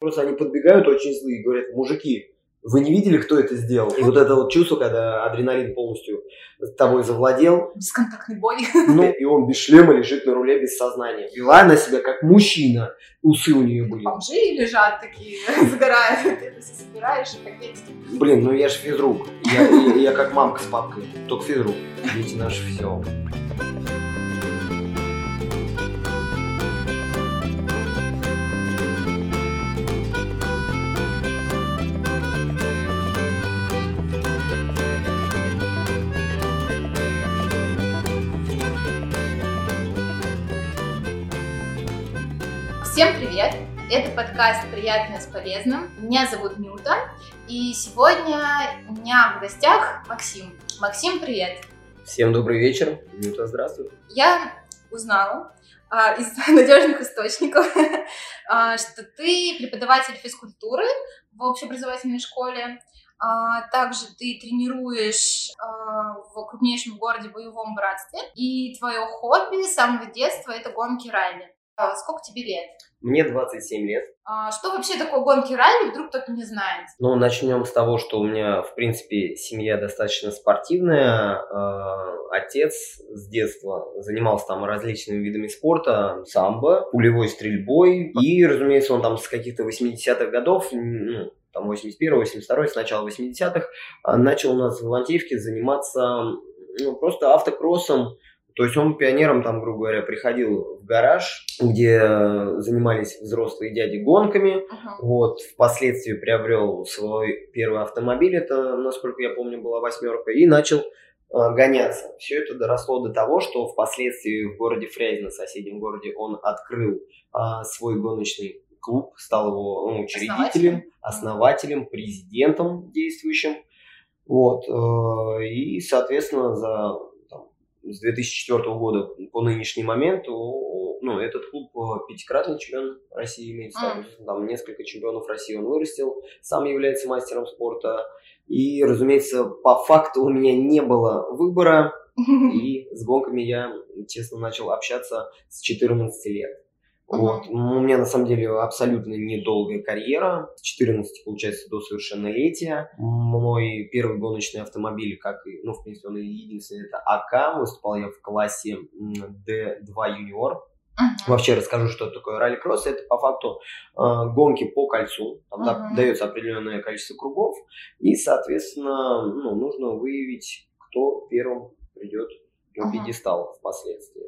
Просто они подбегают очень злые и говорят, мужики, вы не видели, кто это сделал? И вот это вот чувство, когда адреналин полностью тобой завладел. Бесконтактный бой. Ну, и он без шлема лежит на руле без сознания. Вела она себя как мужчина. Усы у нее были. Бомжи лежат такие, загорают. Ты это все собираешь и пакетики. Блин, ну я же физрук. Я, я, я как мамка с папкой. Только физрук. Дети наши все. Это подкаст «Приятное с полезным». Меня зовут Нюта, и сегодня у меня в гостях Максим. Максим, привет! Всем добрый вечер. Нюта, здравствуй. Я узнала а, из надежных источников, а, что ты преподаватель физкультуры в общеобразовательной школе, а, также ты тренируешь а, в крупнейшем городе боевом братстве, и твое хобби с самого детства это гонки ралли. А, Сколько тебе лет? Мне 27 лет. А, Что вообще такое гонки ралли, вдруг кто-то не знает? Ну, начнем с того, что у меня, в принципе, семья достаточно спортивная. Э, Отец с детства занимался там различными видами спорта, самбо, пулевой стрельбой. И, разумеется, он там с каких-то 80-х годов, ну, там 81 82 с начала 80-х, а, начал у нас в Ивантеевке заниматься ну, просто автокроссом, то есть он пионером там, грубо говоря, приходил в гараж, где э, занимались взрослые дяди гонками. Ага. Вот, впоследствии приобрел свой первый автомобиль, это, насколько я помню, была восьмерка, и начал э, гоняться. Все это доросло до того, что впоследствии в городе Фрейзно, соседнем городе, он открыл а, свой гоночный клуб, стал его ну, учредителем, основателем, президентом действующим. Вот, э, и, соответственно, за с 2004 года по нынешний момент ну, этот клуб э, пятикратный чемпион России имеет статус. Там несколько чемпионов России он вырастил, сам является мастером спорта. И, разумеется, по факту у меня не было выбора, и с гонками я, честно, начал общаться с 14 лет. Вот. Ну, У меня на самом деле абсолютно недолгая карьера. С 14, получается, до совершеннолетия. Мой первый гоночный автомобиль, как и, ну, в принципе, он единственный, это АК. Выступал я в классе м, D2 юниор. Вообще расскажу, что такое ралли-кросс. Это по факту э, гонки по кольцу. Там Мгм. дается определенное количество кругов. И, соответственно, ну, нужно выявить, кто первым придет на Ага. пьедестал впоследствии.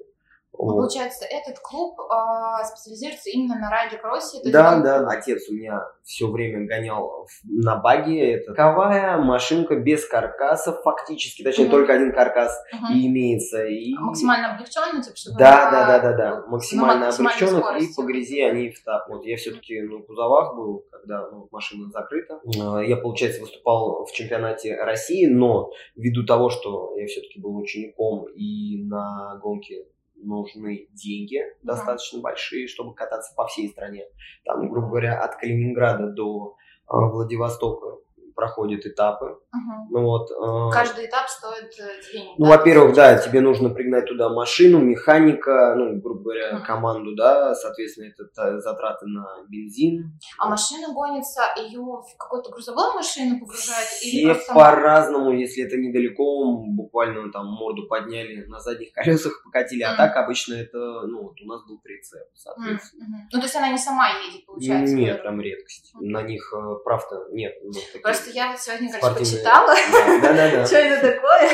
Ну, Вот. Получается, этот клуб а, специализируется именно на ралли-кроссе. есть Да, он- да, отец у меня все время гонял на баге. Это ковая машинка без каркаса фактически, точнее Мгм. только один каркас Мгм. и имеется. И... Максимально облегченный, типа, чтобы Да, на- да, да, да, да. на Максимально облегченных и по грязи они в тап. Вот я все-таки ну, в кузовах был, когда ну, машина закрыта. Э, Я, получается, выступал в чемпионате России, но ввиду того, что я все-таки был учеником и на гонке нужны деньги Да. достаточно большие, чтобы кататься по всей стране. Там, грубо говоря, от Калининграда до э, Владивостока проходят этапы. Мгм. Ну вот, э, Каждый этап стоит э, денег. ну, да, во-первых, да, тебе нужно пригнать туда машину, механика, ну, грубо говоря, Мгм. команду, да, соответственно, это та- затраты на бензин. А машина гонится, ее в какую-то грузовую машину погружают? или Все по-разному, если это недалеко, буквально там морду подняли, на задних колесах покатили, а Мгм. так обычно это, ну, вот у нас был прицеп, соответственно. мгм. Ну, то есть она не сама едет, получается? Нет, прям редкость. Мгм. На них э, прав-то нет. ну, такие Просто я вот сегодня, короче, почитала, что это такое,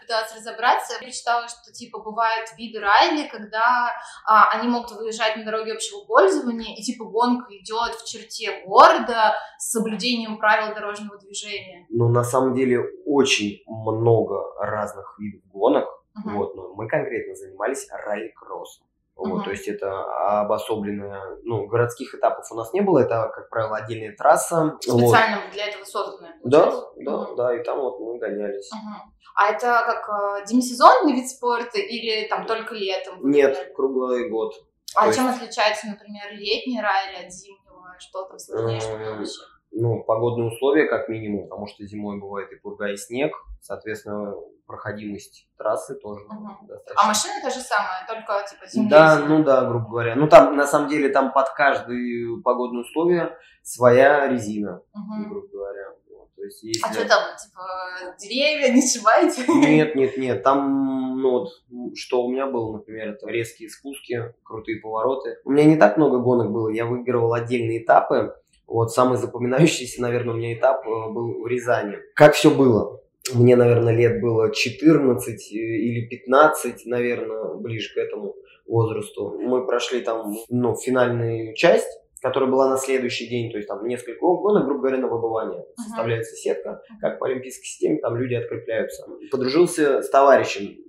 пыталась разобраться. Я прочитала, что, типа, бывают виды ралли, когда а, они могут выезжать на дороге общего пользования, и, типа, гонка идет в черте города с соблюдением правил дорожного движения. Но на самом деле очень много разных видов гонок. Вот, но мы конкретно занимались ралли-кроссом. Вот, Мгм. то есть это обособленная, ну, городских этапов у нас не было, это, как правило, отдельная трасса. Вот. Специально для этого созданная. Да, да, Мгм. да, и там вот мы гонялись. Мгм. А это как э, демисезонный вид спорта или там только летом? вы Нет, круглый год. А то чем есть- отличается, например, летний ралли от зимнего? Что там сложнее, что проще? Ну, погодные условия, как минимум, потому что зимой бывает и пурга, и снег, соответственно, проходимость трассы тоже Мгм. достаточно. А машина та же самая, только типа темнее. Да, ну да, грубо говоря. Ну там, на самом деле, там под каждые погодные условия своя резина, Мгм. грубо говоря. Вот, То есть, А если... что там, типа, деревья не сшибаете? Нет, нет, нет. Там, ну вот, что у меня было, например, это резкие спуски, крутые повороты. У меня не так много гонок было, я выигрывал отдельные этапы. Вот самый запоминающийся, наверное, у меня этап э, был в Рязани. Как все было? Мне, наверное, лет было 14 или 15, наверное, ближе к этому возрасту. Мы прошли там, ну, финальную часть, которая была на следующий день, то есть там несколько гонок, грубо говоря, на выбывание. Составляется сетка, как по олимпийской системе, там люди открепляются. Подружился с товарищем, ну,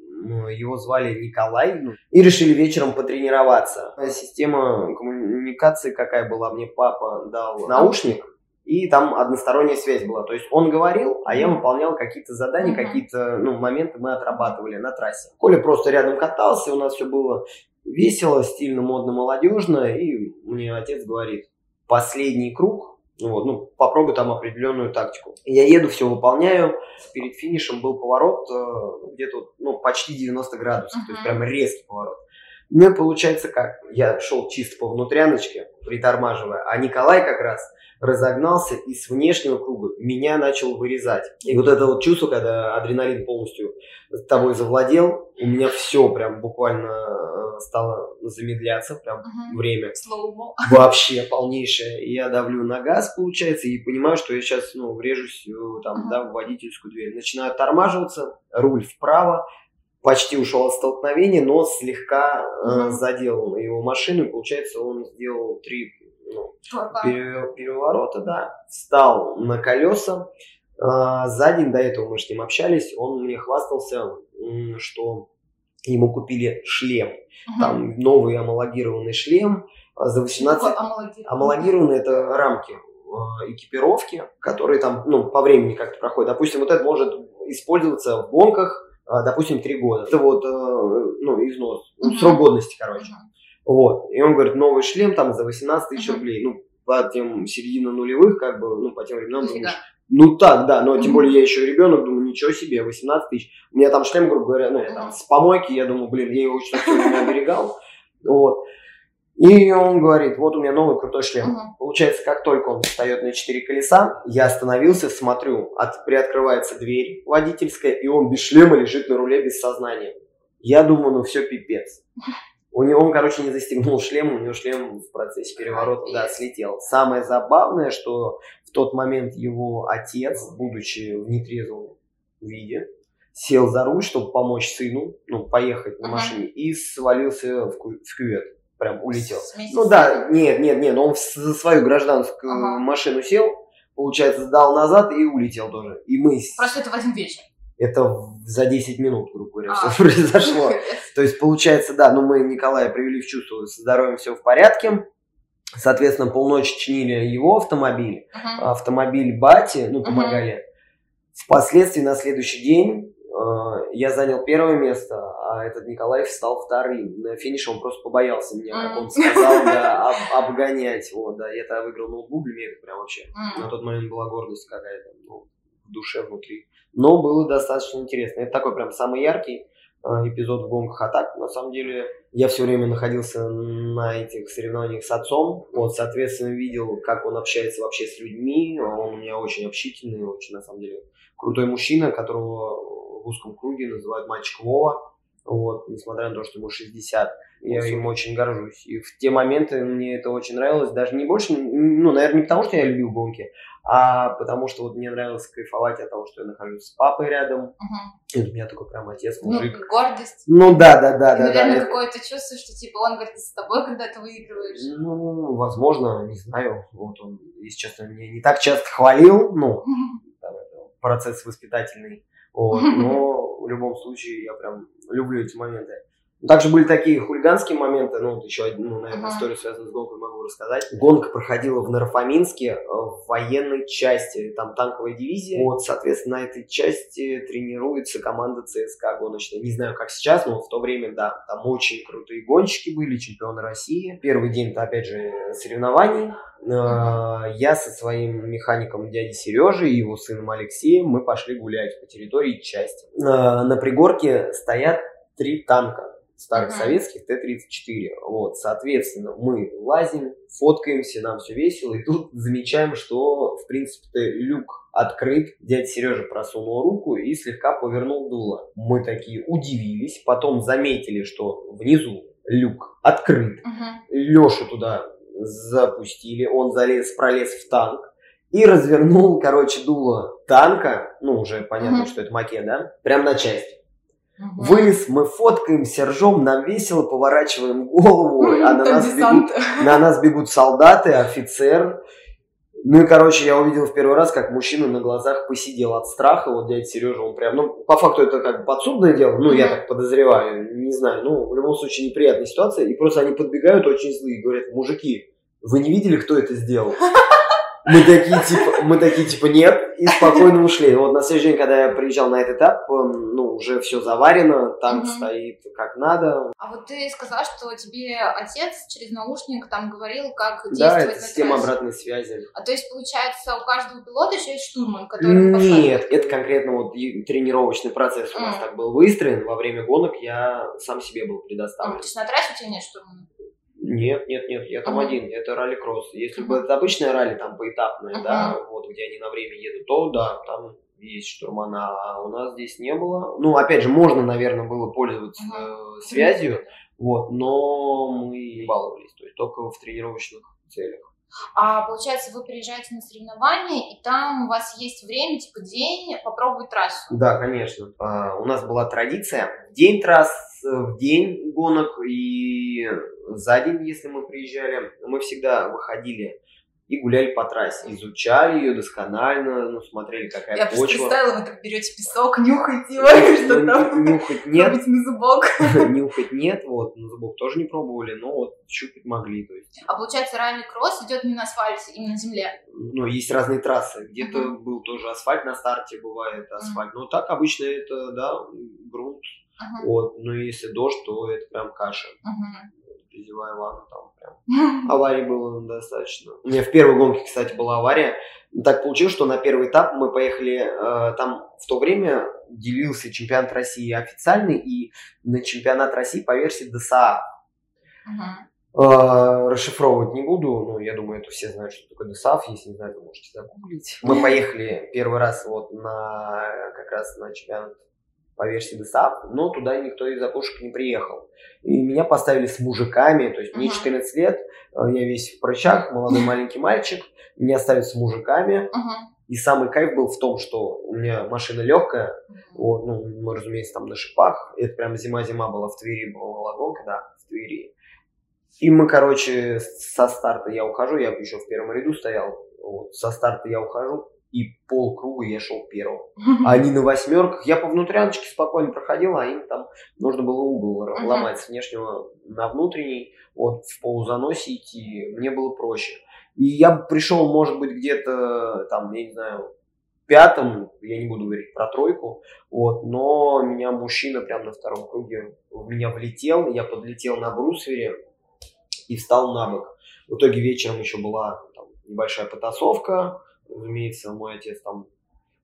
его звали Николай, ну, и решили вечером потренироваться. Система коммуникации какая была, мне папа дал наушник, и там односторонняя связь была. То есть он говорил, а я выполнял какие-то задания, какие-то ну, моменты мы отрабатывали на трассе. Коля просто рядом катался, у нас все было весело, стильно, модно, молодежно, и мне отец говорит, последний круг, вот, ну, попробуй там определенную тактику. Я еду, все выполняю. Перед финишем был поворот э, где-то, ну, почти 90 градусов, то есть прям резкий поворот. Ну и получается как? Я шел чисто по внутряночке, притормаживая, а Николай как раз разогнался и с внешнего круга меня начал вырезать. И вот это вот чувство, когда адреналин полностью тобой завладел, у меня все прям буквально э, стало замедляться, прям Мгм. время Слоумо. вообще полнейшее. И я давлю на газ, получается, и понимаю, что я сейчас, ну, врежусь, э, там, Ага. да, в водительскую дверь. Начинаю оттормаживаться, руль вправо, почти ушел от столкновения, но слегка э, Мгм. задел его машину, и, получается, он сделал три ну, пере- переворота, да, встал на колеса. А, За день до этого мы с ним общались, он мне хвастался, что ему купили шлем. Мгм. Там новый амалогированный шлем а, за 18... Такой амалогированный. Амалогированные это рамки э, экипировки, которые там, ну, по времени как-то проходят. Допустим, вот это может использоваться в гонках, а, допустим, три года. Это вот, ну, износ, Мгм. срок годности, короче. Мгм. Вот. И он говорит, новый шлем там за 18 тысяч рублей. Ну, по тем середина нулевых, как бы, ну, по тем временам, Дофига. думаешь, ну так, да, но тем Мгм. более я еще ребенок, думаю, ничего себе, 18 тысяч. У меня там шлем, грубо говоря, ну, я там с помойки, я думаю, блин, я его очень время оберегал. Вот. И он говорит, вот у меня новый крутой шлем. Мгм. Получается, как только он встает на четыре колеса, я остановился, смотрю, от, приоткрывается дверь водительская, и он без шлема лежит на руле без сознания. Я думаю, ну все, пипец. У него, он, короче, не застегнул шлем, у него шлем в процессе переворота, да, слетел. Самое забавное, что в тот момент его отец, будучи в нетрезвом виде, сел за руль, чтобы помочь сыну, ну, поехать на Ага. машине, и свалился в, ку- в кювет. Прям улетел. Вместе Ну да, нет, нет, нет, но он за свою гражданскую Ага. машину сел, получается, сдал назад и улетел тоже. И мы... Просто это в один вечер. Это за 10 минут, грубо говоря, А. все произошло. То есть, получается, да, ну мы Николая привели в чувство, со здоровьем все в порядке. Соответственно, полночи чинили его автомобиль, Мгм. автомобиль Бати, ну, помогали. Впоследствии, на следующий день, э, я занял первое место, а этот Николай встал вторым. На финише он просто побоялся меня, как он сказал, да, об- обгонять. Вот, да, я тогда выиграл ноутбук, для меня это прям вообще М. на тот момент была гордость какая-то, ну, в душе, внутри. Но было достаточно интересно. Это такой прям самый яркий э, эпизод в гонках. А так, на самом деле, я все время находился на этих соревнованиях с отцом. Вот, соответственно, видел, как он общается вообще с людьми. Он у меня очень общительный, очень, на самом деле, крутой мужчина, которого в узком круге называют мальчик Вова. Вот, несмотря на то, что ему 60. Я им очень горжусь. И в те моменты мне это очень нравилось. Даже не больше, ну, наверное, не потому, что я любил гонки, а потому что вот мне нравилось кайфовать от того, что я нахожусь с папой рядом. Мгм. И у меня такой прям отец, Ну, мужик. гордость. Ну да, да, да, И, да, наверное, да. Какое-то чувство, что типа он гордится с тобой, когда ты выигрываешь. Ну, возможно, не знаю. Вот он, если честно, меня не так часто хвалил, ну, там, процесс воспитательный. Вот, но в любом случае я прям люблю эти моменты. Также были такие хулиганские моменты, ну, вот еще одну, ну, наверное, Ага. историю, связанную с гонкой, могу рассказать. Гонка проходила в Нарафаминске э, в военной части, там танковая дивизия. Вот, соответственно, на этой части тренируется команда ЦСКА гоночная. Не знаю, как сейчас, но в то время, да, там очень крутые гонщики были, чемпионы России. Первый день, это, опять же, соревнований. Э, Я со своим механиком дядей Сережей и его сыном Алексеем мы пошли гулять по территории части. Э, На пригорке стоят три танка старых Мгм. советских Т-34. Вот, соответственно, мы лазим, фоткаемся, нам все весело, и тут замечаем, что, в принципе-то, люк открыт. Дядя Сережа просунул руку и слегка повернул дуло. Мы такие удивились, потом заметили, что внизу люк открыт. Мгм. Лешу туда запустили, он залез, пролез в танк и развернул, короче, дуло танка, ну, уже понятно, Мгм. что это макет, да, прям на часть. Мгм. Вылез, мы фоткаемся, ржем, нам весело, поворачиваем голову, а на нас, десант. бегут, на нас бегут солдаты, офицер. Ну и, короче, я увидел в первый раз, как мужчина на глазах посидел от страха. Вот дядя Сережа, он прям, ну, по факту это как подсудное дело, ну, я так подозреваю, не знаю, ну, в любом случае неприятная ситуация. И просто они подбегают очень злые и говорят, мужики, вы не видели, кто это сделал? Мы такие, типа, мы такие, типа, нет, и спокойно ушли. Вот на следующий день, когда я приезжал на этот этап, ну, уже все заварено, танк Мгм. стоит как надо. А вот ты сказал, что тебе отец через наушник там говорил, как Да, действовать это на система трассе. обратной связи. А то есть, получается, у каждого пилота еще есть штурман, который? Нет, это конкретно вот тренировочный процесс у нас М. так был выстроен. Во время гонок я сам себе был А, предоставлен. то есть на трассе у тебя нет штурмана? Нет, нет, нет, я там Мгм. один, это ралли-кросс. Если бы это обычное ралли, там поэтапное, Мгм. да, вот где они на время едут, то да, там есть штурмана, а у нас здесь не было. Ну, опять же, можно, наверное, было пользоваться Мгм. э, связью, вот, но мы не баловались, то есть только в тренировочных целях. А получается, вы приезжаете на соревнования, и там у вас есть время, типа день, попробовать трассу. Да, конечно. А, у нас была традиция в день трасс, э, в день гонок и за день, если мы приезжали, мы всегда выходили и гуляли по трассе, изучали ее досконально, ну, смотрели, какая Я почва. представила, вы так берете песок, нюхаете его, Ну, что там, Нюхать нет, пробуйте на зубок. нюхать нет, вот, на зубок тоже не пробовали, но вот щупать могли, то есть. А получается, ралли-кросс идет не на асфальте, именно на земле. Ну, есть разные трассы, где-то Мгм. был тоже асфальт на старте, бывает асфальт, но так обычно это, да, грунт, Мгм. Вот, ну если дождь, то это прям каша. Мгм. Грязевая ванна там прям. Аварий было достаточно. У меня в первой гонке, кстати, была авария. Так получилось, что на первый этап мы поехали, э, там в то время делился чемпионат России официальный и на чемпионат России по версии ДСА. Э, расшифровывать не буду, ну, я думаю, это все знают, что такое ДСАФ, если не знаете, вы можете загуглить. Мы поехали первый раз вот на, как раз на чемпионат по версии ДСАФ, но туда никто из окошек не приехал. И меня поставили с мужиками, то есть мне Ага. 14 лет, э, я весь в прыщах, молодой маленький мальчик, меня ставят с мужиками, и самый кайф был в том, что у меня машина легкая, вот, ну, мы, разумеется, там на шипах. Это прям зима-зима была в Твери, была гонка, да, в Твери. И мы, короче, со старта я ухожу, я еще в первом ряду стоял, вот, со старта я ухожу, и полкруга я шел первым. А они на восьмерках, я по внутряночке спокойно проходил, а им там нужно было угол ломать с внешнего на внутренний, вот в полузаносе идти, мне было проще. И я бы пришел, может быть, где-то там, я не знаю, пятым, я не буду говорить про тройку, вот, но меня мужчина прям на втором круге в меня влетел, я подлетел на брусвере и встал на бок. В итоге вечером еще была там, небольшая потасовка, разумеется, мой отец там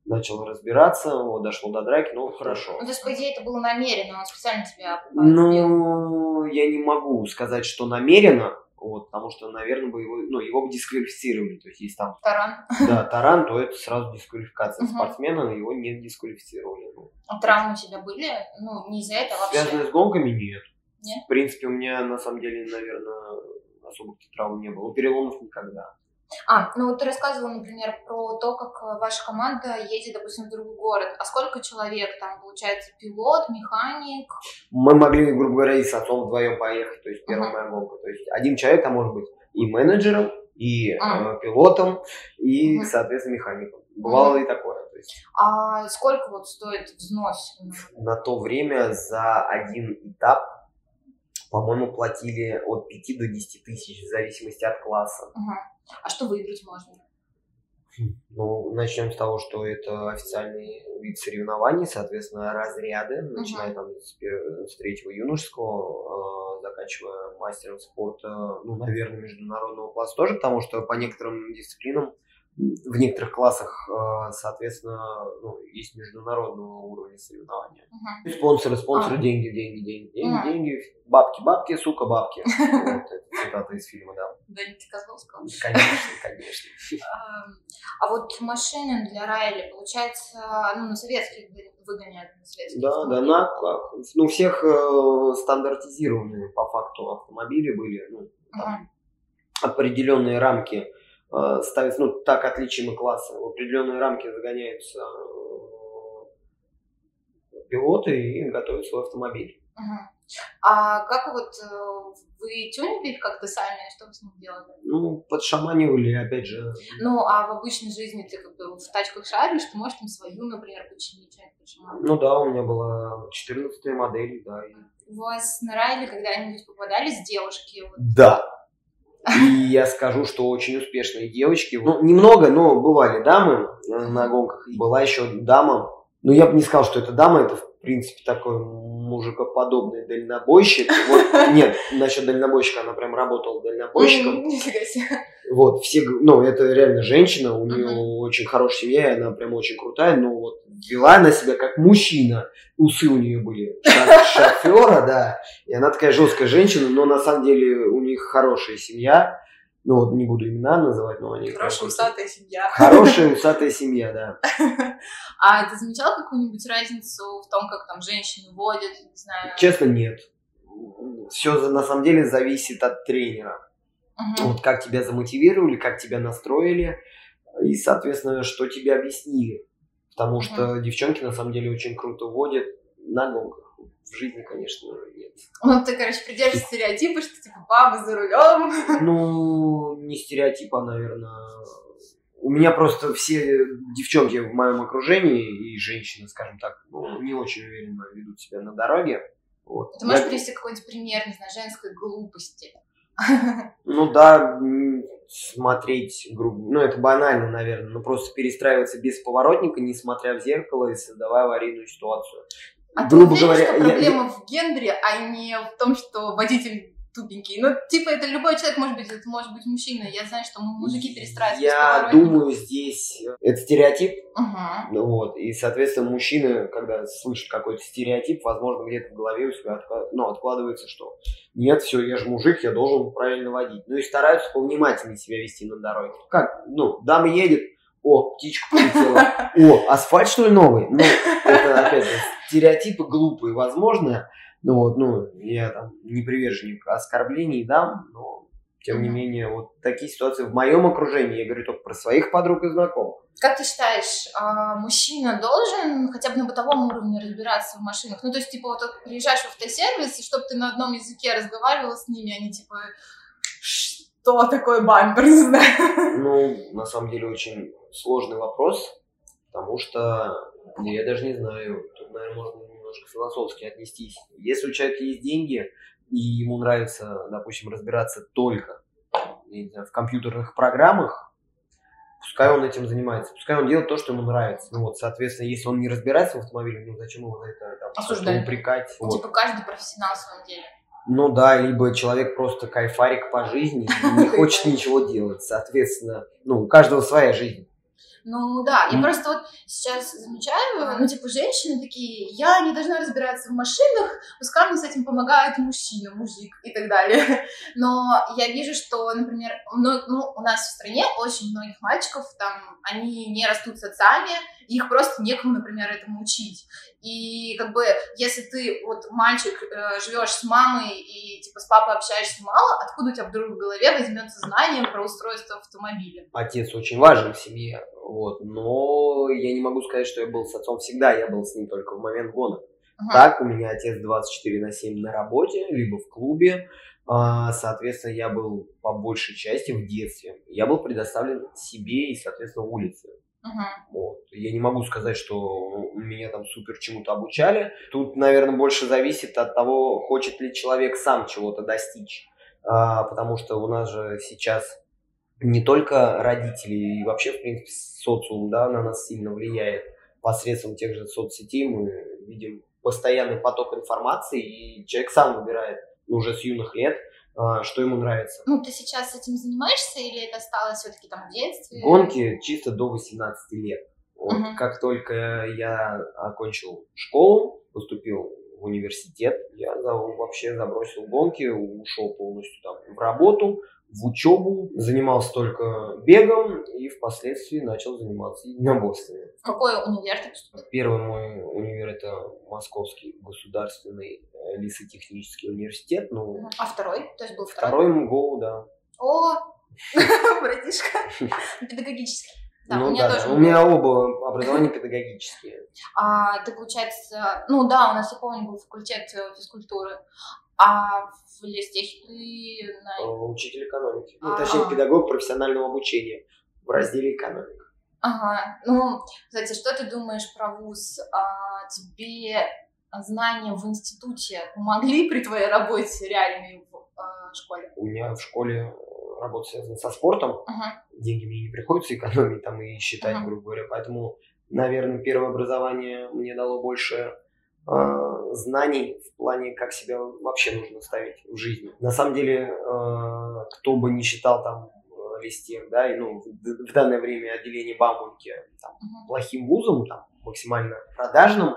начал разбираться, вот, дошло до драки, ну, хорошо. Ну, то есть, по идее, это было намеренно, он специально тебя. Ну, я не могу сказать, что намеренно, вот, потому что, наверное, бы его, ну, его бы дисквалифицировали. То есть, если там, Таран. да, таран, то это сразу дисквалификация спортсмена, его не дисквалифицировали. Ну, А травмы у тебя были? Ну, не из-за этого вообще. Связанные с гонками нет. Нет? В принципе, у меня, на самом деле, наверное, особых травм не было. Переломов никогда. А, ну вот ты рассказывал, например, про то, как э, ваша команда едет, допустим, в другой город. А сколько человек там, получается, пилот, механик? Мы могли, грубо говоря, и с отцом вдвоем поехать, то есть первая Ага. моя гонка. То есть один человек там может быть и менеджером, и А. э, пилотом, и, Мгм. соответственно, механиком. Бывало и такое. То есть А сколько вот стоит взнос? на то время за один этап По-моему, платили от 5 до 10 тысяч, в зависимости от класса. Ага. А что выиграть можно? Ну, начнем с того, что это официальный вид соревнований, соответственно, разряды, Мгм. начиная там с, с третьего юношеского, э, заканчивая мастером спорта, ну, наверное, международного класса тоже, потому что по некоторым дисциплинам в некоторых классах, э, соответственно, ну, есть международного уровня соревнования. Мгм. Спонсоры, спонсоры, А. деньги, деньги, деньги, деньги, Мгм. деньги, бабки, бабки, сука, бабки. Вот, это цитата из фильма, да. Данила Козловского. Конечно, конечно. Ам, А вот машины для Райли, получается, ну, на советских вы- выгоняют на советских. Да, да, на, ну, всех э, стандартизированные по факту автомобили были, ну, там, определенные рамки э, ставятся, ну, так отличимы классы, в определенные рамки загоняются э, пилоты и готовят свой автомобиль. Мгм. А как вот э, вы тюнили как-то сами, что вы с ним делали? Ну, подшаманивали, опять же, Ну, а в обычной жизни ты как бы в тачках шаришь, ты можешь там свою, например, починить, что-нибудь почему? ну да, у меня была 14 модель, да. и- У вас на Райле когда-нибудь попадались девушки? Вот, Да. И я скажу, что очень успешные девочки. Ну, немного, но бывали дамы э, на гонках. Была еще дама. Ну, я бы не сказал, что это дама, это, принципе, такой мужикоподобный дальнобойщик. Вот, нет, насчет дальнобойщика, она прям работала дальнобойщиком. Вот, все, ну, это реально женщина, у нее очень хорошая семья, и она прям очень крутая, но вот вела она себя как мужчина. Усы у нее были шофера, да, и она такая жесткая женщина, но на самом деле у них хорошая семья. Ну, вот не буду имена называть, но они... Хорошая усатая семья. Хорошая усатая семья, да. А ты замечал какую-нибудь разницу в том, как там женщины водят, не знаю? Честно, нет. Все на самом деле зависит от тренера. Мгм. Вот как тебя замотивировали, как тебя настроили, и, соответственно, что тебе объяснили. Потому что девчонки на самом деле очень круто водят на гонках. В жизни, конечно, нет. Ну, ты, короче, придерживаешься стереотипа, что типа баба за рулем. Ну, не стереотипа, наверное. У меня просто все девчонки в моем окружении и женщины, скажем так, ну, не очень уверенно ведут себя на дороге. Вот. Ты можешь Я- привести какой-нибудь пример, не знаю, женской глупости? Ну да, смотреть, грубо, ну это банально, наверное, но просто перестраиваться без поворотника, не смотря в зеркало и создавая аварийную ситуацию. А ты грубо уверен, говоря, что я- проблема в гендере, а не в том, что водитель тупенький? Ну, типа, это любой человек может быть, это может быть мужчина. Я знаю, что мужики перестраиваются Я думаю, здесь э, это стереотип, ну вот, и, соответственно, мужчины, когда слышат какой-то стереотип, возможно, где-то в голове у себя ну, откладывается, что нет, все, я же мужик, я должен правильно водить. Ну и стараются повнимательнее себя вести на дороге. Как, ну, дама едет, о, птичка полетела, о, асфальт что ли новый? Ну, опять же, стереотипы глупые, возможно, ну вот, ну, я там не приверженник оскорблений дам, но тем не менее, вот такие ситуации в моем окружении, я говорю только про своих подруг и знакомых. Как ты считаешь, а, мужчина должен хотя бы на бытовом уровне разбираться в машинах? Ну, то есть, типа, вот приезжаешь в автосервис, и чтобы ты на одном языке разговаривала с ними, они типа, что такое бампер, не знаю. Ну, на самом деле, очень сложный вопрос, потому что да я даже не знаю, тут, наверное, можно немножко философски отнестись. Если у человека есть деньги, и ему нравится, допустим, разбираться только знаю, в компьютерных программах, пускай он этим занимается, пускай он делает то, что ему нравится. Ну вот, соответственно, если он не разбирается в автомобиле, ну зачем его за это там, Осуждать. упрекать? Ну, Вот. Типа, каждый профессионал в своем деле. Ну да, либо человек просто кайфарик по жизни и не хочет ничего делать. Соответственно, ну, у каждого своя жизнь. Ну да, я М. просто вот сейчас замечаю, ну типа женщины такие, я не должна разбираться в машинах, пускай мне с этим помогает мужчина, мужик и так далее. Но я вижу, что, например, мно- ну, у нас в стране очень многих мальчиков, там, они не растут с отцами, их просто некому, например, этому учить. И как бы, если ты, вот, мальчик, э, живешь с мамой и, типа, с папой общаешься мало, откуда у тебя вдруг в голове возьмется знание про устройство автомобиля? Отец очень важен в семье, вот, но я не могу сказать, что я был с отцом всегда, я был с ним только в момент гонок. Ага. Так, у меня отец 24 на 7 на работе, либо в клубе, А, соответственно, я был по большей части в детстве. Я был предоставлен себе и, соответственно, улице. Мгм. Вот. Я не могу сказать, что меня там супер чему-то обучали. Тут, наверное, больше зависит от того, хочет ли человек сам чего-то достичь. А, потому что у нас же сейчас не только родители и вообще, в принципе, социум да, на нас сильно влияет. Посредством тех же соцсетей мы видим постоянный поток информации, и человек сам выбирает уже с юных лет, а, что ему нравится. Ну, ты сейчас этим занимаешься или это осталось все-таки там в детстве? Гонки чисто до 18 лет. Вот Мгм. Как только я окончил школу, поступил в университет, я вообще забросил гонки, ушел полностью там в работу, в учебу, занимался только бегом и впоследствии начал заниматься единоборствами. В какой универ ты поступил? Первый мой универ это Московский государственный э, лесотехнический университет, ну, А второй? То есть был второй? второй МГУ, да. О, братишка. Педагогический. Да, ну у меня да, тоже. у меня оба образования педагогические. А ты, получается, ну да, у нас, я помню, был факультет э, физкультуры, а в лестехе ты Э, на... Учитель экономики. Ну, А. точнее, педагог профессионального обучения в разделе экономика. Ага, ну, кстати, что ты думаешь про вуз? А, тебе знания в институте помогли при твоей работе реальной в а, школе? У меня в школе э, работа связана со спортом. Ага. Деньги мне не приходится экономить там и считать, Ага. грубо говоря. Поэтому, наверное, первое образование мне дало больше э, знаний в плане, как себя вообще нужно ставить в жизни. На самом деле, э, кто бы не считал там э, листех, да, и, ну, в, в данное время отделение Бауманки там, Мгм. плохим вузом, там, максимально продажным.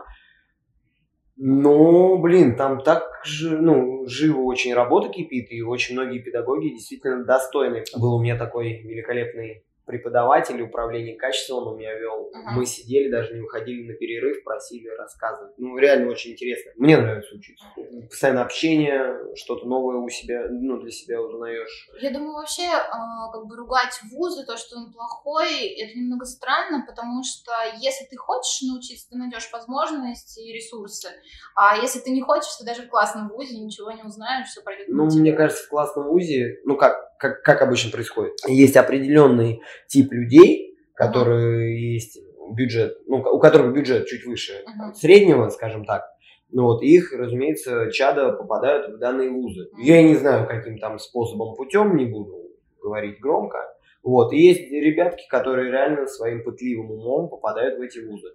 Но, блин, там так же, ну, живо очень работа кипит, и очень многие педагоги действительно достойны. Был у меня такой великолепный преподаватель управления качеством, он меня вел. Ага. Мы сидели, даже не выходили на перерыв, просили рассказывать. Ну, реально очень интересно. Мне нравится учиться. Постоянно общение, что-то новое у себя, ну, для себя узнаешь. Я думаю, вообще, а, как бы ругать вузы, то, что он плохой, это немного странно, потому что если ты хочешь научиться, ты найдешь возможности и ресурсы. А если ты не хочешь, ты даже в классном вузе ничего не узнаешь, все пройдет Ну, мне кажется, в классном вузе, ну, как, как, как обычно происходит, есть определенный тип людей, которые есть бюджет, ну, у которых бюджет чуть выше там, Мгм. среднего, скажем так. Ну вот, их, разумеется, чада попадают в данные вузы. Я не знаю, каким там способом, путем, не буду говорить громко. Вот, и есть ребятки, которые реально своим пытливым умом попадают в эти вузы.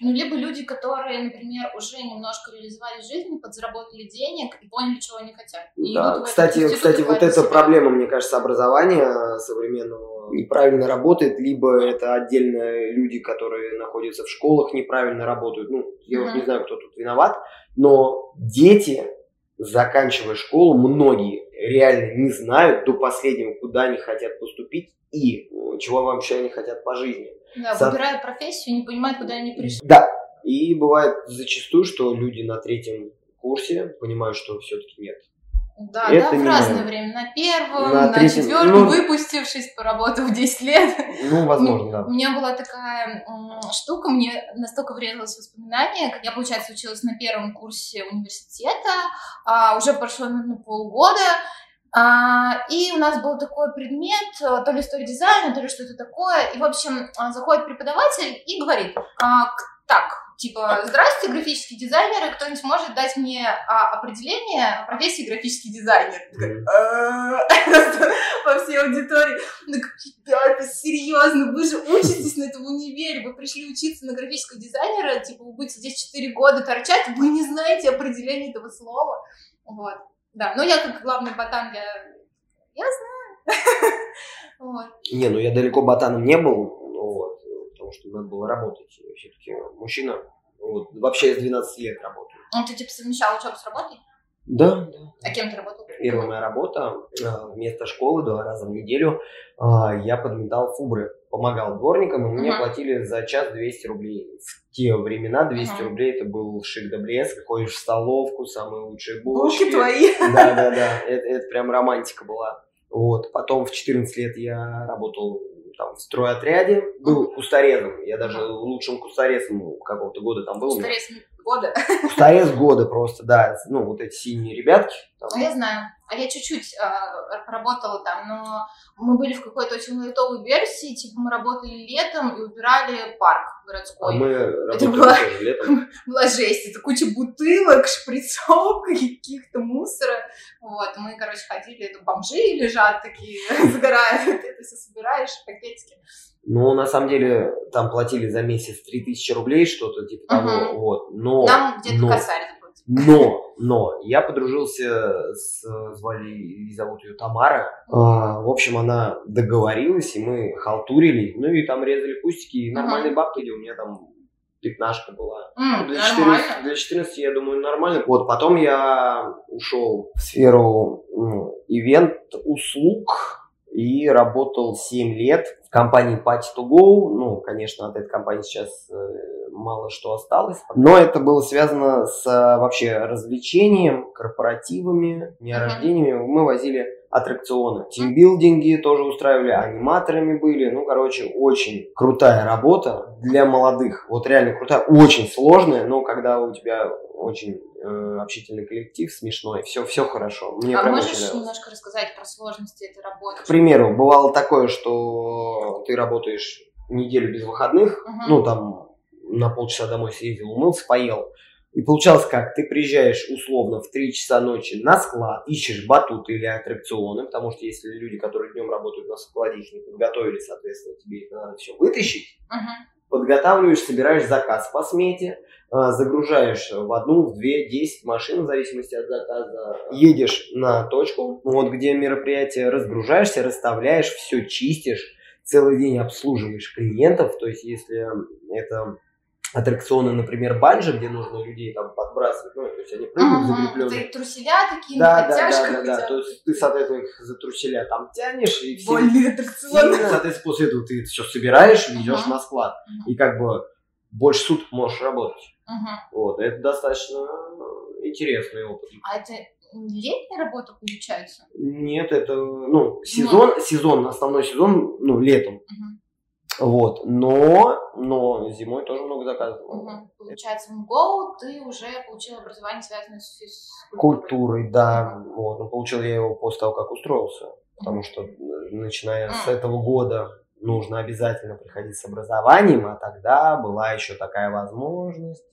Ну, либо люди, которые, например, уже немножко реализовали жизнь, подзаработали денег и поняли, чего они хотят. И Да, кстати, кстати, вот эта себя. проблема, мне кажется, образования современного неправильно работает, либо это отдельно люди, которые находятся в школах, неправильно работают. Ну, я уж Мгм. не знаю, кто тут виноват, но дети, заканчивая школу, многие реально не знают до последнего, куда они хотят поступить и э, чего вообще они хотят по жизни. Да, Со- выбирают профессию, не понимают, куда они пришли. Да, и бывает зачастую, что люди на третьем курсе понимают, что все-таки нет. Да, Это да, в разное мое. время. На первом, На на, третьем, четвертом, ну- выпустившись, поработав 10 лет. Ну, возможно, да. У меня была такая штука, мне настолько врезалось в воспоминания, как я, получается, училась на первом курсе университета, а, уже прошло, наверное, полгода, и у нас был такой предмет, э, то ли история дизайна, то ли что-то такое, и, в общем, а, заходит преподаватель и говорит, а, так, типа, здрасте, графические дизайнеры, кто-нибудь может дать мне а, определение профессии графический дизайнер? «Э, По всей аудитории. Ну, ребята, серьезно, вы же учитесь на этом универе, вы пришли учиться на графического дизайнера, типа, вы будете здесь 4 года торчать, вы не знаете определение этого слова. Вот. Да, но я как главный ботан, я, я знаю. Вот. Не, ну я далеко ботаном не был, ну вот, потому что надо было работать. Все-таки мужчина, вот, вообще с 12 лет работаю. Ну, ты, типа, совмещал учебу с работой? Да, да. А кем ты работал? Первая моя работа, а, вместо школы два раза в неделю а, я подметал фубры, помогал дворникам, и мне Мгм. платили за час 200 рублей. В те времена 200 Мгм. рублей это был шик да блеск, ходишь в столовку, самые лучшие булочки. Булки твои. Да, да, да, это, это прям романтика была. Вот, потом в 14 лет я работал там в стройотряде, был кустарезом, я даже лучшим кустарезом какого-то года там был. Старец года. Кустарез года просто, да. Ну, вот эти синие ребятки. Там. А я знаю. А я чуть-чуть э, работала там, но мы были в какой-то очень лайтовой версии, типа мы работали летом и убирали парк городской. А мы это была, летом. была жесть. Это куча бутылок, шприцов, каких-то мусора. Вот, мы, короче, ходили, это бомжи лежат такие, загорают, ты это все собираешь, пакетики. Ну, на самом деле, там платили за месяц 3000 рублей, что-то типа того, угу. вот. Но, Нам где-то но, косарь но, но, я подружился с, звали и зовут ее Тамара. А, в общем, она договорилась, и мы халтурили, ну и там резали кустики, и нормальные uh-huh. бабки, у меня там пятнашка была. Mm, для, 14, для 14, я думаю, нормально. Вот, потом я ушел в сферу ну, ивент, услуг, и работал 7 лет в компании Party to Go. Ну, конечно, от этой компании сейчас э, мало что осталось. Но это было связано с э, вообще развлечением, корпоративами, дня рождениями. Мы возили аттракционы. Тимбилдинги тоже устраивали, аниматорами были. Ну, короче, очень крутая работа для молодых. Вот реально крутая, очень сложная, но когда у тебя очень э, общительный коллектив, смешной, все, все хорошо. Мне а можешь немножко рассказать про сложности этой работы? К примеру, бывало такое, что ты работаешь неделю без выходных, угу. ну там на полчаса домой съездил, умылся, поел. И получалось как? Ты приезжаешь условно в 3 часа ночи на склад, ищешь батуты или аттракционы, потому что если люди, которые днем работают на складе, их не подготовили, соответственно, тебе это надо все вытащить. Uh-huh подготавливаешь, собираешь заказ по смете, а, загружаешь в одну, в две, десять машин, в зависимости от заказа, едешь на точку, вот где мероприятие, разгружаешься, расставляешь, все чистишь, целый день обслуживаешь клиентов, то есть если это аттракционы, например, банджи, где нужно людей там подбрасывать, ну, то есть они прыгают ага, закрепленные. Это труселя такие, да, да, да, да, да, то есть ты, соответственно, их за труселя там тянешь, и все, Больные аттракционы. соответственно, после этого ты все собираешь, везешь ага. на склад, ага. и как бы больше суток можешь работать. Ага. Вот, это достаточно интересный опыт. А это летняя работа получается? Нет, это, ну, сезон, сезон, основной сезон, ну, летом. Угу. Вот, но, но зимой тоже много заказов. Угу. Получается, в МГО ты уже получил образование, связанное с физкультурой. Культурой, да. Угу. Вот, но получил я его после того, как устроился. Потому что, э, начиная с этого года, нужно обязательно приходить с образованием, а тогда была еще такая возможность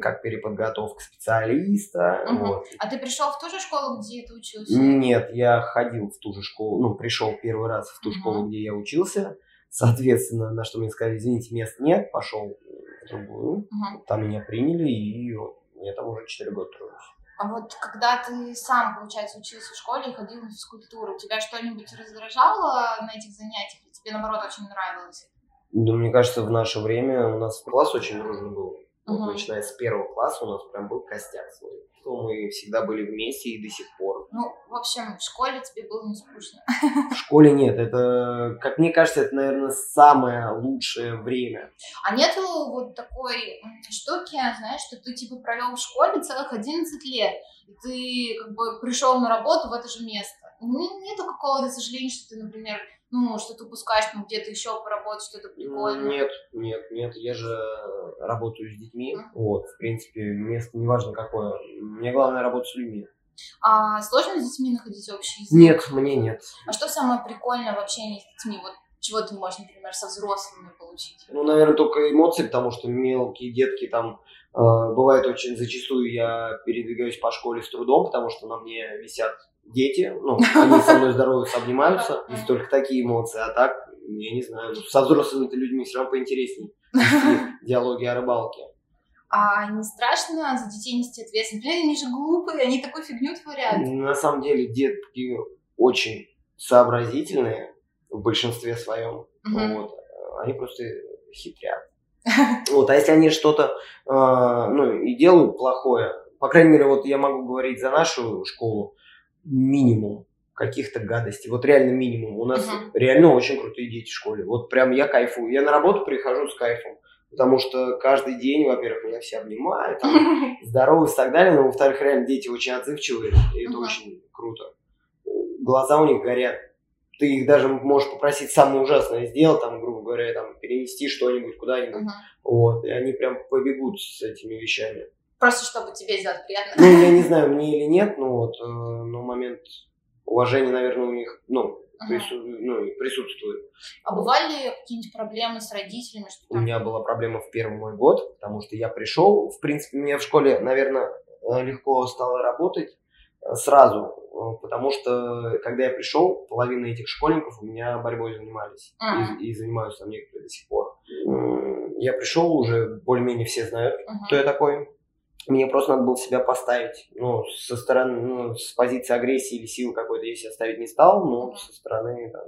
как переподготовка специалиста. Угу. Вот. А ты пришел в ту же школу, где ты учился? Нет, я ходил в ту же школу, ну, пришел первый раз в ту угу. школу, где я учился. Соответственно, на что мне сказали, извините, мест нет, пошел в другую. Угу. Там меня приняли, и я там уже 4 года тружусь. А вот когда ты сам, получается, учился в школе и ходил на физкультуру, тебя что-нибудь раздражало на этих занятиях? Или тебе, наоборот, очень нравилось? Да, мне кажется, в наше время у нас класс очень дружный был. Вот, угу. начиная с первого класса у нас прям был костяк свой. То мы всегда были вместе и до сих пор. Ну, в общем, в школе тебе было не скучно. В школе нет. Это, как мне кажется, это, наверное, самое лучшее время. А нету вот такой штуки, знаешь, что ты типа провел в школе целых 11 лет, и ты как бы пришел на работу в это же место. Нету какого-то сожаления, что ты, например, ну, что ты упускаешь, ну, где-то еще поработать, что-то прикольное? Нет, нет, нет, я же работаю с детьми, mm. вот, в принципе, место неважно какое, мне главное работать с людьми. А сложно с детьми находить общий язык? Нет, мне нет. А что самое прикольное в общении с детьми? Вот чего ты можешь, например, со взрослыми получить? Ну, наверное, только эмоции, потому что мелкие детки там э, бывает очень зачастую я передвигаюсь по школе с трудом, потому что на мне висят дети, ну, они со мной здороваются, обнимаются, есть только такие эмоции, а так, я не знаю, со взрослыми-то людьми все равно поинтереснее диалоги о рыбалке. А не страшно за детей нести ответственность? Блин, они же глупые, они такой фигню творят. На самом деле детки очень сообразительные в большинстве своем. Угу. Вот. Они просто хитрят. Вот, а если они что-то, э, ну, и делают плохое, по крайней мере, вот я могу говорить за нашу школу, минимум каких-то гадостей. Вот реально минимум. У нас uh-huh. реально очень крутые дети в школе. Вот прям я кайфую. Я на работу прихожу с кайфом. Потому что каждый день, во-первых, меня все обнимают, там, здоровы и так далее, но, во-вторых, реально дети очень отзывчивые, и это uh-huh. очень круто. Глаза у них горят. Ты их даже можешь попросить самое ужасное сделать, там, грубо говоря, там, перенести что-нибудь куда-нибудь. Uh-huh. Вот, и они прям побегут с этими вещами. Просто чтобы тебе сделать приятно. Ну, я не знаю, мне или нет, но вот, э, но момент уважения, наверное, у них, ну, прису... ну, присутствует. А бывали какие-нибудь проблемы с родителями? Что у меня была проблема в первый мой год, потому что я пришел, в принципе, мне в школе, наверное, э, легко стало работать э, сразу, потому что когда я пришел, половина этих школьников у меня борьбой занимались uh-huh. и, и занимаются там некоторые до сих пор. Я пришел, уже более-менее все знают, uh-huh. кто я такой. Мне просто надо было себя поставить. Ну, со стороны, ну, с позиции агрессии или силы какой-то я себя ставить не стал, но со стороны, там,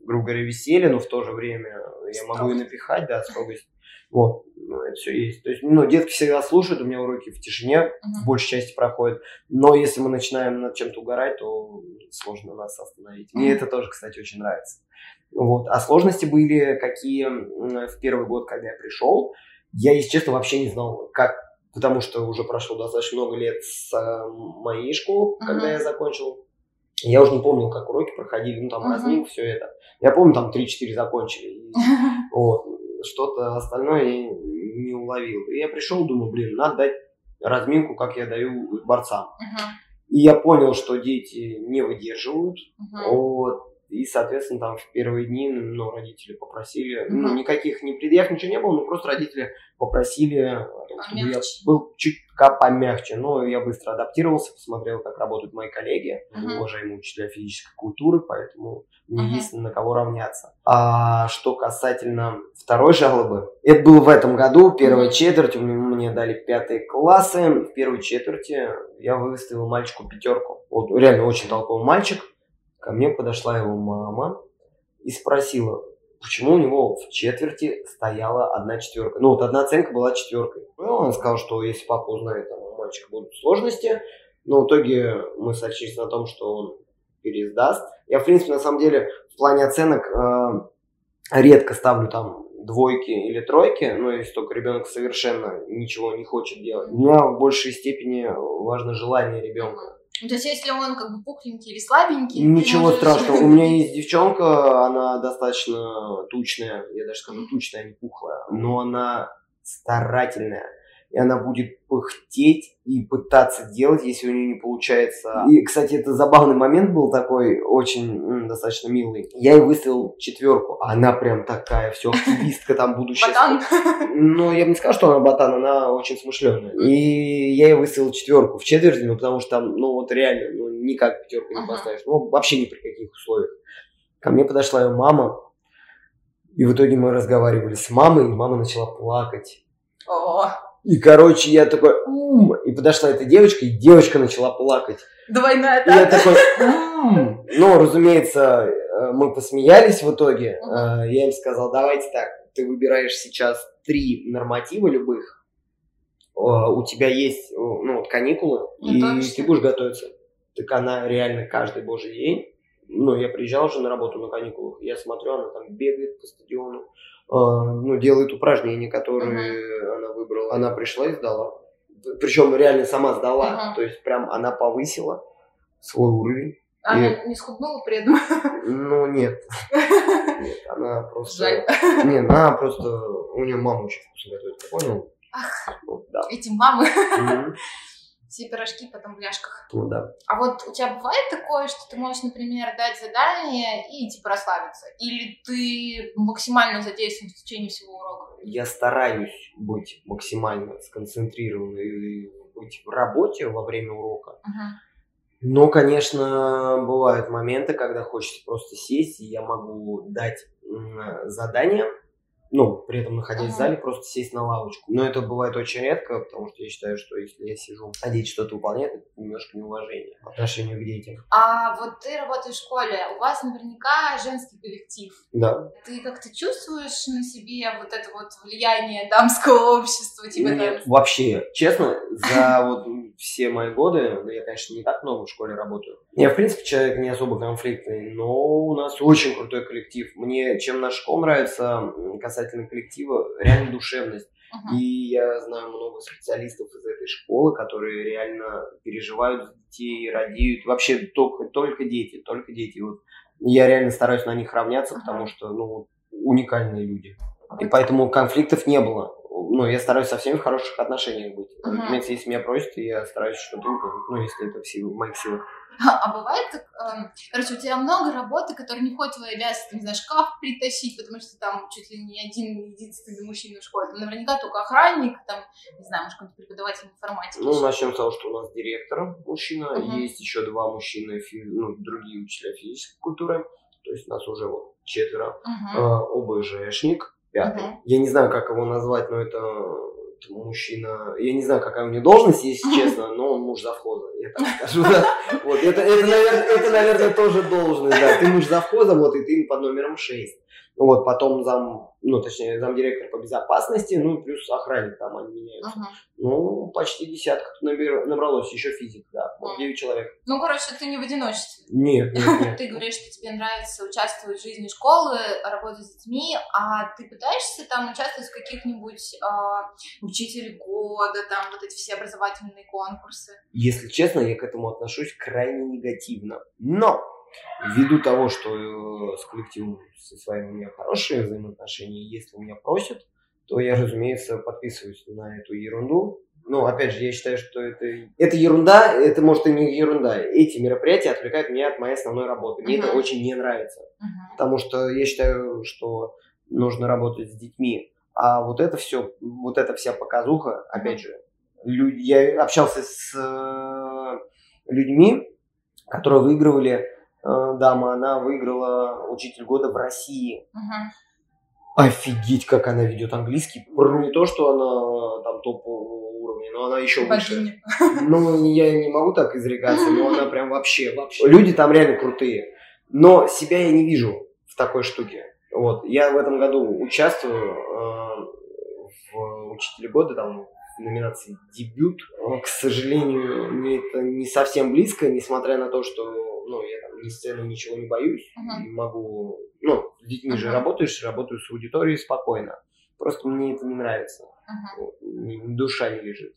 грубо говоря, веселья, но в то же время я могу и напихать, да, строгость. Вот, ну, это все есть. То есть, ну, детки всегда слушают, у меня уроки в тишине, в большей части проходят. Но если мы начинаем над чем-то угорать, то сложно нас остановить. Мне это тоже, кстати, очень нравится. Вот. А сложности были какие в первый год, когда я пришел. Я, если честно, вообще не знал, как потому что уже прошло достаточно много лет с э, моей школы, uh-huh. когда я закончил. Я уже не помнил, как уроки проходили, ну там uh-huh. разминка, все это. Я помню, там 3-4 закончили. Вот. Что-то остальное я не уловил. И я пришел, думаю, блин, надо дать разминку, как я даю борцам. Uh-huh. И я понял, что дети не выдерживают. Uh-huh. Вот. И, соответственно, там в первые дни, ну, родители попросили, uh-huh. ну, никаких не предъяв, ничего не было, но просто родители попросили, чтобы я был чуть помягче. Но я быстро адаптировался, посмотрел, как работают мои коллеги, uh-huh. уважаемые учителя физической культуры, поэтому мне uh-huh. есть на кого равняться. А что касательно второй жалобы, это было в этом году, первая uh-huh. четверть, мне дали пятые классы, в первой четверти я выставил мальчику пятерку. Вот реально очень толковый мальчик, Ко мне подошла его мама и спросила, почему у него в четверти стояла одна четверка. Ну, вот одна оценка была четверкой. Ну, он сказал, что если папа узнает, там, у мальчика будут сложности. Но в итоге мы сошлись на том, что он пересдаст. Я, в принципе, на самом деле, в плане оценок э, редко ставлю там двойки или тройки, но если только ребенок совершенно ничего не хочет делать. У в большей степени важно желание ребенка. То есть, если он как бы пухленький или слабенький... Ничего можешь... страшного. У меня есть девчонка, она достаточно тучная, я даже скажу тучная, а не пухлая, но она старательная и она будет пыхтеть и пытаться делать, если у нее не получается. И, кстати, это забавный момент был такой, очень м, достаточно милый. Я ей выставил четверку, а она прям такая, все, активистка там будущая. Ботан. Ну, я бы не сказал, что она ботан, она очень смышленая. И я ей выставил четверку в четверти, ну, потому что там, ну, вот реально, ну, никак пятерку не поставишь. Ну, вообще ни при каких условиях. Ко мне подошла ее мама, и в итоге мы разговаривали с мамой, и мама начала плакать. О. И, короче, я такой, ум, и подошла эта девочка, и девочка начала плакать. Двойная так? И я такой, ум. Ну, разумеется, э, мы посмеялись в итоге. Uh-huh. Я им сказал, давайте так, ты выбираешь сейчас три норматива любых, у тебя есть, ну, вот каникулы, ну, и ты будешь готовиться. Так она реально каждый божий день ну, я приезжал уже на работу на каникулах, я смотрю, она там бегает по стадиону, ну, делает упражнения, которые uh-huh. она выбрала. Она пришла и сдала. Причем реально сама сдала. Uh-huh. То есть прям она повысила свой уровень. Она и... не схуднула при этом? Ну, нет. Нет, она просто... Жаль. Нет, она просто... У нее мама очень вкусно готовит, понял? Ах, да. эти мамы. Mm-hmm все пирожки потом в ляжках. Ну да. А вот у тебя бывает такое, что ты можешь, например, дать задание и типа расслабиться? Или ты максимально задействован в течение всего урока? Я стараюсь быть максимально сконцентрированным и быть в работе во время урока. Uh-huh. Но, конечно, бывают моменты, когда хочется просто сесть, и я могу дать задание, ну, при этом находясь ага. в зале, просто сесть на лавочку. Но это бывает очень редко, потому что я считаю, что если я сижу, а дети что-то выполняют, это немножко неуважение по отношению к детям. А вот ты работаешь в школе, у вас наверняка женский коллектив. Да. Ты как-то чувствуешь на себе вот это вот влияние дамского общества? Типа, Нет, там... вообще, честно, за вот все мои годы, ну, я, конечно, не так много в школе работаю. Я, в принципе, человек не особо конфликтный, но у нас очень крутой коллектив. Мне чем наш школа нравится, касательно коллектива, реально душевность. Uh-huh. И я знаю много специалистов из этой школы, которые реально переживают за детей, радеют. Вообще только, только дети, только дети. Вот я реально стараюсь на них равняться, uh-huh. потому что ну, уникальные люди. И поэтому конфликтов не было. Ну, я стараюсь со всеми в хороших отношениях быть. Мгм. Разумеется, если меня просят, я стараюсь что-то выполнить, ну, если это в, силу- в моих силах. А бывает, так, эм, короче, у тебя много работы, которые не входят в твои обязанности, не знаю, шкаф притащить, потому что там чуть ли не один единственный мужчина в школе. Там наверняка только охранник, там, не знаю, может, какой-то преподаватель информатики. Ну, начнем с того, что у нас директор мужчина, Мгм. есть еще два мужчины, фи- ну, другие учителя физической культуры, то есть у нас уже вот четверо. Мгм. А, ОБЖшник, пятый. Мгм. Я не знаю, как его назвать, но это, это мужчина... Я не знаю, какая у него должность, если честно, но он муж завхоза, я так скажу. да. Вот, это, это, наверное, это, наверное, тоже должность, да. Ты муж завхоза, вот, и ты под номером 6. Вот, потом зам, ну, точнее, замдиректор по безопасности, ну, плюс охранник там, они меняются. Мгм. Ну, почти десятка набер- набралось, еще физик, да, вот Мгм. 9 человек. Ну, короче, ты не в одиночестве. Нет, нет, нет. Ты говоришь, что тебе нравится участвовать в жизни школы, работать с детьми, а ты пытаешься там участвовать в каких-нибудь а, учитель года, там вот эти все образовательные конкурсы? Если честно, я к этому отношусь крайне негативно. Но ввиду того, что э, с коллективом со своим у меня хорошие взаимоотношения, если меня просят, то я, разумеется, подписываюсь на эту ерунду. Но, опять же, я считаю, что это, это ерунда, это может и не ерунда. Эти мероприятия отвлекают меня от моей основной работы. Мне это Мгм. очень не нравится. Мгм. Потому что я считаю, что нужно работать с детьми. А вот это все, вот эта вся показуха, опять же, люди, я общался с э, людьми, которые выигрывали, дама, она выиграла учитель года в России. Мгм. Офигеть, как она ведет английский. Не то, что она там топ уровня, но она еще выше. Богиня. Ну, я не могу так изрекаться, но она прям вообще, вообще. Люди там реально крутые. Но себя я не вижу в такой штуке. Вот. Я в этом году участвую э, в учителе года, там, в номинации дебют. Но, к сожалению, мне это не совсем близко, несмотря на то, что ну, я ни сцены, ничего не боюсь. Мгм. И могу, ну, с детьми же Мгм. работаешь, работаю с аудиторией спокойно. Просто мне это не нравится. Ни- Душа не лежит.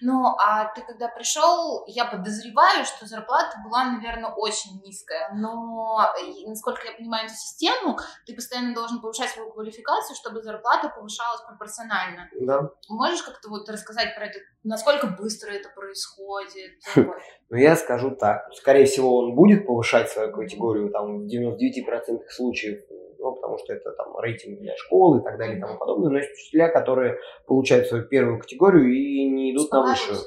Ну, а ты когда пришел, я подозреваю, что зарплата была, наверное, очень низкая. Но, насколько я понимаю эту систему, ты постоянно должен повышать свою квалификацию, чтобы зарплата повышалась пропорционально. Да. Можешь как-то вот рассказать про это, насколько быстро это происходит? Вот. Ну, я скажу так. Скорее всего, он будет повышать свою категорию там, в 99% случаев, ну, потому что это там рейтинг для школы и так далее и тому подобное. Но есть учителя, которые получают свою первую категорию и не идут на высшую.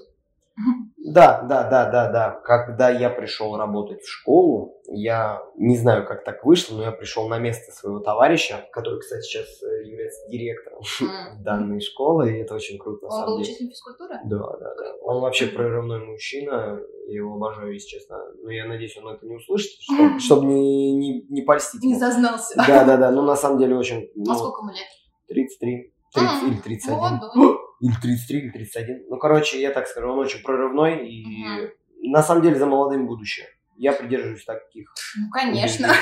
Да, да, да, да, да. Когда я пришел работать в школу, я не знаю, как так вышло, но я пришел на место своего товарища, который, кстати, сейчас э, является директором данной школы, и это очень круто, Он был учителем физкультуры? Да, да, да. Он вообще прорывной мужчина, я его обожаю, если честно. Но я надеюсь, он это не услышит, чтобы, чтобы не, не, не польстить. Не зазнался. Да, да, да. Ну, на самом деле, очень... А ну, сколько ему лет? 33. 30 М, или 31. Молодой. Или 33, или 31. Ну, короче, я так скажу, он очень прорывной и Мгм. на самом деле за молодым будущее. Я придерживаюсь таких. Ну, конечно.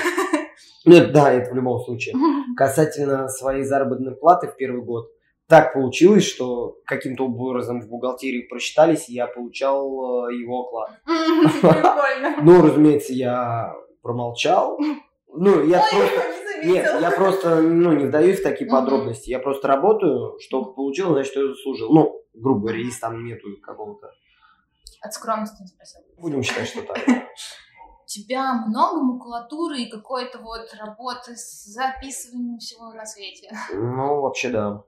Ну, это- да, это в любом случае. Касательно своей заработной платы в первый год, так получилось, что каким-то образом в бухгалтерии просчитались, и я получал э, его оклад. Ну, разумеется, я промолчал. Ну, я просто... не Нет, я просто, ну, не вдаюсь в такие подробности. Я просто работаю, что получил, значит, что я заслужил. Ну, грубо говоря, если там нету какого-то... От скромности не спросила. Будем считать, что так. У тебя много макулатуры и какой-то вот работы с записыванием всего на свете. Ну, вообще, да.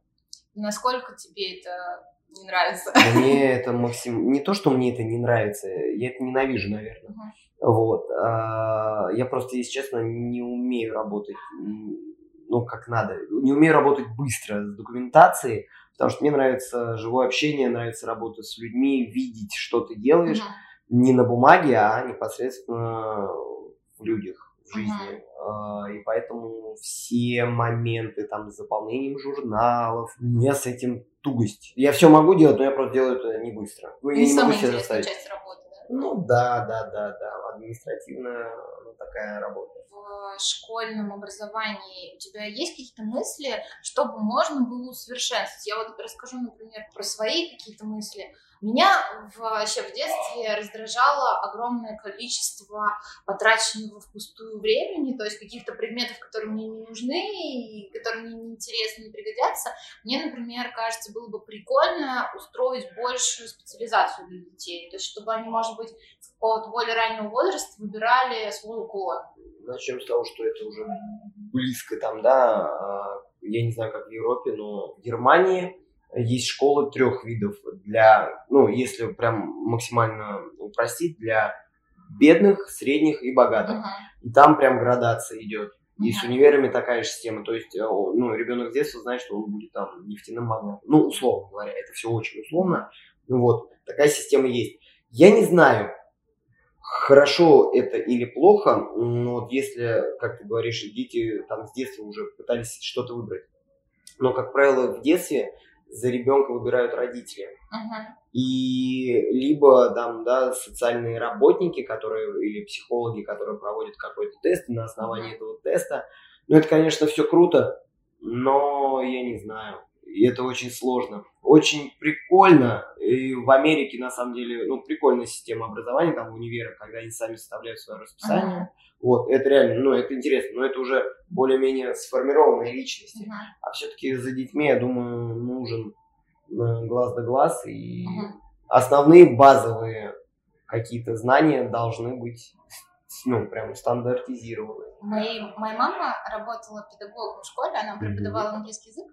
Насколько тебе это не нравится? Мне это максим... Не то, что мне это не нравится, я это ненавижу, наверное. Мгм. Вот. А, Я просто, если честно, не умею работать, ну, как надо. Не умею работать быстро с документацией, потому что мне нравится живое общение, нравится работа с людьми, видеть, что ты делаешь. Мгм. Не на бумаге, а непосредственно в людях, в жизни. А, И поэтому все моменты там с заполнением журналов, у меня с этим тугость. Я все могу делать, но я просто делаю это не быстро. Ну, я Не могу интересная заставить. часть работы, да? Ну да, да, да, да. административная ну, такая работа. В школьном образовании у тебя есть какие-то мысли, чтобы можно было усовершенствовать? Я вот расскажу, например, про свои какие-то мысли. Меня вообще в детстве раздражало огромное количество потраченного впустую времени, то есть каких-то предметов, которые мне не нужны и которые мне не интересны, не пригодятся. Мне, например, кажется, было бы прикольно устроить большую специализацию для детей, то есть чтобы они, может быть, какого-то более раннего возраста выбирали свой уклон. Начнем с того, что это уже близко там, да, а, я не знаю, как в Европе, но в Германии есть школы трех видов для, ну, если прям максимально упростить, для бедных, средних и богатых. Uh-huh. И там прям градация идет. И uh-huh. с универами такая же система. То есть, э, ну, ребенок с детства знает, что он будет там нефтяным магнатом. Ну, условно говоря, это все очень условно. Ну вот, такая система есть. Я не знаю, хорошо это или плохо, но вот если, как ты говоришь, дети там с детства уже пытались что-то выбрать. Но, как правило, в детстве за ребенка выбирают родители. Uh-huh. И либо там, да, социальные работники, которые, или психологи, которые проводят какой-то тест, и на основании uh-huh. этого теста. Ну, это, конечно, все круто, но я не знаю. И это очень сложно. Очень прикольно. И в Америке, на самом деле, ну, прикольная система образования, там, в универах, когда они сами составляют свое расписание. Uh-huh. Вот, это реально, ну, это интересно, но это уже более-менее сформированные личности. Uh-huh. А все-таки за детьми, я думаю, нужен э, глаз да глаз, и uh-huh. основные базовые какие-то знания должны быть, ну, прям стандартизированы. Моей, моя мама работала педагогом в школе, она преподавала mm-hmm. английский язык.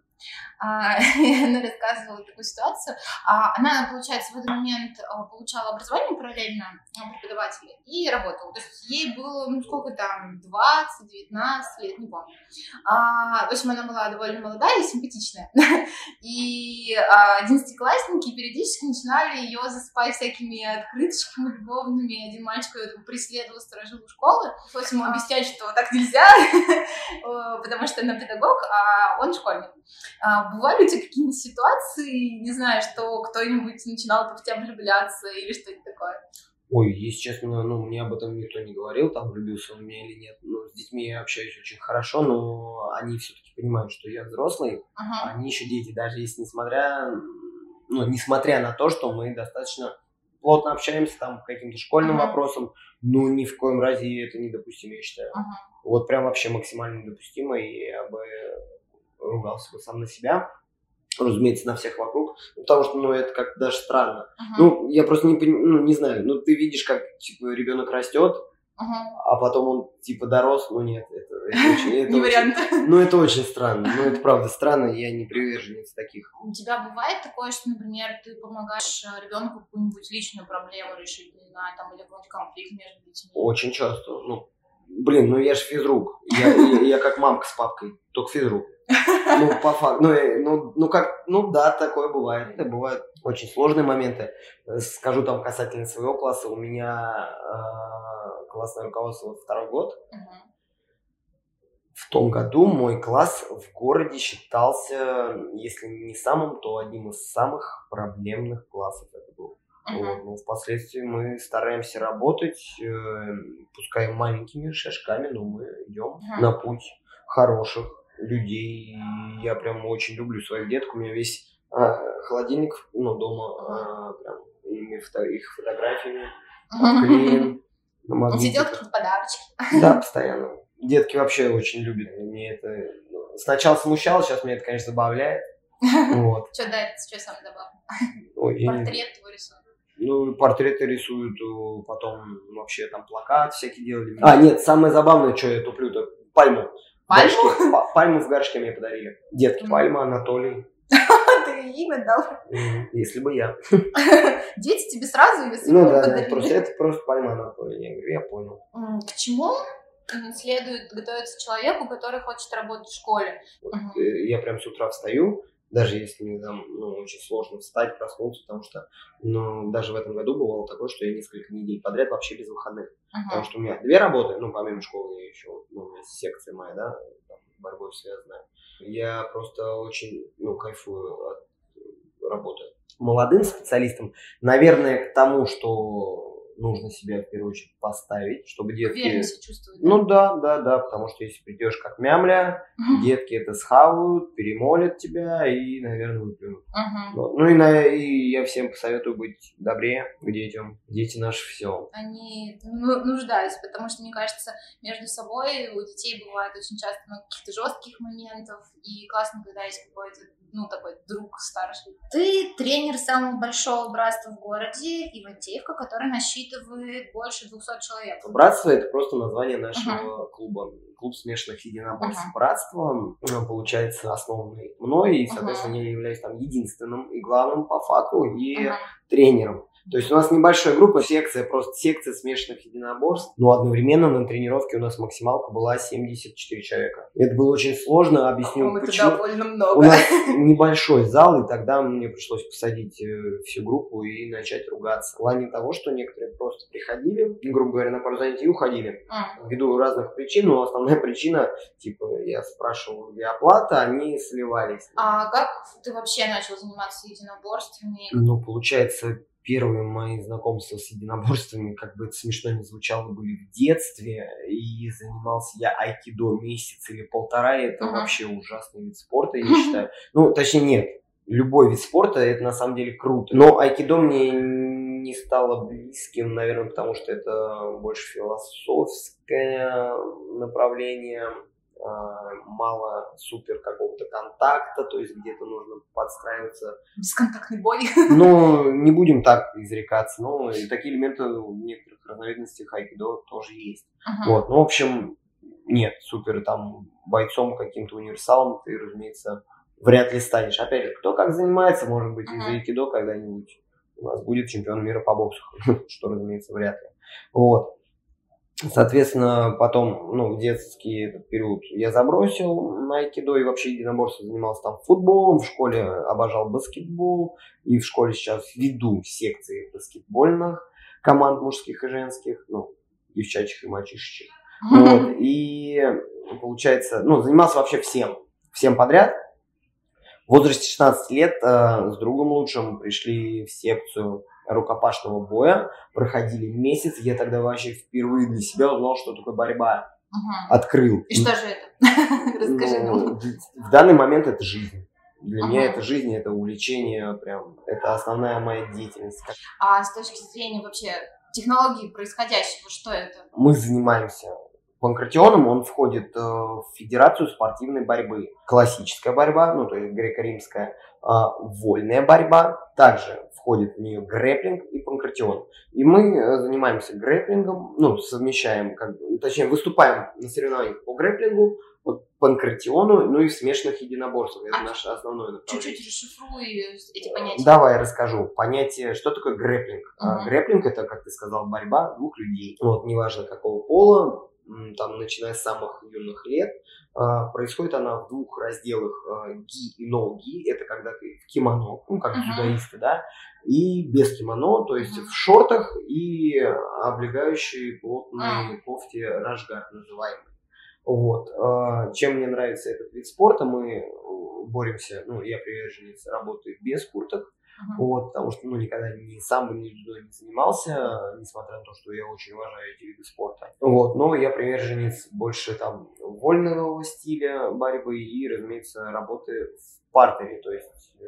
А, она рассказывала такую ситуацию. А, она, получается, в этот момент а, получала образование параллельно преподавателя и работала. То есть ей было, ну, сколько там, 20, 19 лет, не помню. В общем, она была довольно молодая и симпатичная. И одиннадцатиклассники периодически начинали ее засыпать всякими открыточками любовными. Один мальчик преследовал сторожилу школы. Пришлось ему объяснять, что так нельзя, потому что она педагог, а он школьник. А, бывали у тебя какие-нибудь ситуации, не знаю, что кто-нибудь начинал в тебя влюбляться или что-то такое? Ой, если честно, ну, мне об этом никто не говорил, там, влюбился он в меня или нет. Ну, с детьми я общаюсь очень хорошо, но они все-таки понимают, что я взрослый, uh-huh. они еще дети, даже если несмотря, ну, несмотря на то, что мы достаточно плотно общаемся там по каким-то школьным uh-huh. вопросам, ну, ни в коем разе это недопустимо, я считаю. Uh-huh. Вот прям вообще максимально недопустимо, и я бы ругался бы сам на себя, разумеется, на всех вокруг, потому что, ну, это как даже странно. Uh-huh. Ну, я просто не, ну, не знаю, ну, ты видишь, как, типа, ребенок растет, uh-huh. а потом он, типа, дорос, ну, нет, это, это очень... Это не вариант. Ну, это очень странно, ну, это правда странно, я не приверженец таких. У тебя бывает такое, что, например, ты помогаешь э, ребенку какую-нибудь личную проблему решить, не знаю, там, или какой-нибудь конфликт между детьми? Очень часто, ну, блин, ну, я же физрук, я, я, я как мамка с папкой, только физрук. Ну, по факту. Ну, ну, ну, как, ну да, такое бывает. Это бывают очень сложные моменты. Скажу там касательно своего класса. У меня э, классное руководство второй год. В том году мой класс в городе считался, если не самым, то одним из самых проблемных классов это был. Uh-huh. Вот, но впоследствии мы стараемся работать, э, пускай маленькими шажками, но мы идем uh-huh. на путь хороших людей. Я прям очень люблю своих деток. У меня весь а, холодильник, ну, дома, а, прям ими фото, их фотографиями обклеен. Сидел какие-то подарочки. Да, постоянно. Детки вообще очень любят. Мне это ну, сначала смущало, сейчас меня это, конечно, забавляет. Вот. Что да, что самое забавное? Портрет твой рисуют. Ну, портреты рисуют, потом вообще там плакат всякие делали. А, нет, самое забавное, что я туплю, это пальму. Пальму? Горшки, пальму в горшке мне подарили. Детки, пальма, Анатолий. Ты имя дал? Если бы я. Дети тебе сразу или Ну да, да, просто это просто пальма Анатолий. Я говорю, я понял. К чему следует готовиться человеку, который хочет работать в школе? Э, я прям с утра встаю, даже если мне там ну, очень сложно встать, проснуться, потому что ну, даже в этом году бывало такое, что я несколько недель подряд вообще без выходных. Uh-huh. Потому что у меня две работы, ну, помимо школы, я еще, ну, у меня секция моя, да, там, борьбой связанная. Я просто очень, ну, кайфую от работы. Молодым специалистам, наверное, к тому, что нужно себя в первую очередь поставить, чтобы детки... Уверенно себя чувствовать. Ну да, да, да, потому что если придешь как мямля, Мгм. детки это схавают, перемолят тебя и, наверное, выплюнут. Мгм. Ну ну и, на- и я всем посоветую быть добрее к детям. Дети наше все. Они ну, нуждаются, потому что, мне кажется, между собой у детей бывает очень часто много каких-то жестких моментов, и классно, когда есть какой-то, ну, такой друг старший. Ты тренер самого большого братства в городе Ивантеевка, который насчитывает больше 200 человек. Братство это просто название нашего клуба. Клуб смешанных единоборств Ага. братства, ну, получается, основанный мной, и, соответственно, я являюсь там единственным и главным по факту и Мгм. тренером. То есть у нас небольшая группа, секция, просто секция смешанных единоборств. Но одновременно на тренировке у нас максималка была 74 человека. Это было очень сложно, объясню По-моему, это почему. довольно У много. нас небольшой зал, и тогда мне пришлось посадить э, всю группу и начать ругаться. В плане того, что некоторые просто приходили, грубо говоря, на пару занятий и уходили. М. Ввиду разных причин, но основная причина, типа, я спрашивал, где оплата, они сливались. А как ты вообще начал заниматься единоборствами? Ну, получается, первые мои знакомства с единоборствами, как бы это смешно не звучало, были в детстве, и занимался я айкидо месяц или полтора, и это Ага. вообще ужасный вид спорта, я считаю. Ну, точнее, нет, любой вид спорта, это на самом деле круто. Но айкидо мне не стало близким, наверное, потому что это больше философское направление, мало супер какого-то контакта, то есть где-то нужно подстраиваться Бесконтактный бой. ну, не будем так изрекаться, но и такие элементы в некоторых разновидностях айкидо тоже есть. Мгм. Вот, ну, в общем, нет, супер там бойцом каким-то универсалом ты, разумеется, вряд ли станешь. Опять же, кто как занимается, может быть, из Мгм. айкидо когда-нибудь у нас будет чемпион мира по боксу, что, разумеется, вряд ли. Вот. Соответственно, потом, ну, в детский этот период я забросил на айкидо и вообще единоборство занимался там футболом, в школе обожал баскетбол, и в школе сейчас веду секции баскетбольных команд мужских и женских, ну, девчачьих и мальчишечек. Вот, и получается, ну, занимался вообще всем, всем подряд. В возрасте 16 лет э, с другом лучшим пришли в секцию рукопашного боя, проходили месяц, я тогда вообще впервые для себя узнал, что такое борьба. Мгм. Открыл. И что же это? Расскажи Ну, нам. в данный момент это жизнь. Для меня Ага. это жизнь, это увлечение, прям, это основная моя деятельность. А с точки зрения вообще технологии происходящего, что это? мы занимаемся панкратионом, он входит э, в Федерацию спортивной борьбы. Классическая борьба, ну то есть греко-римская, а, вольная борьба, также входит в нее грэплинг и панкратион. И мы э, занимаемся грэплингом, ну совмещаем, как точнее выступаем на соревнованиях по грэплингу, по панкратиону, ну и смешанных единоборствах. Это А, наше основное направление. Чуть-чуть расшифруй эти понятия. Давай расскажу. Понятие, что такое грэплинг. Мгм. Грэплинг это, как ты сказал, борьба двух людей. Вот, неважно какого пола, там, начиная с самых юных лет, а, происходит она в двух разделах а, ги и ноу-ги. Это когда ты в кимоно, ну, как дзюдоисты, да, и без кимоно, то есть Мгм. в шортах и облегающей плотной кофте рашгар называемый. Вот. А, Чем мне нравится этот вид спорта, мы э, боремся, ну, я приверженец работы без курток, Мгм. вот, потому что, ну, никогда ни сам бы ни дзюдо не занимался, несмотря на то, что я очень уважаю эти виды спорта. Вот, но я приверженец больше там вольного стиля борьбы и, разумеется, работы в партере, то есть, э,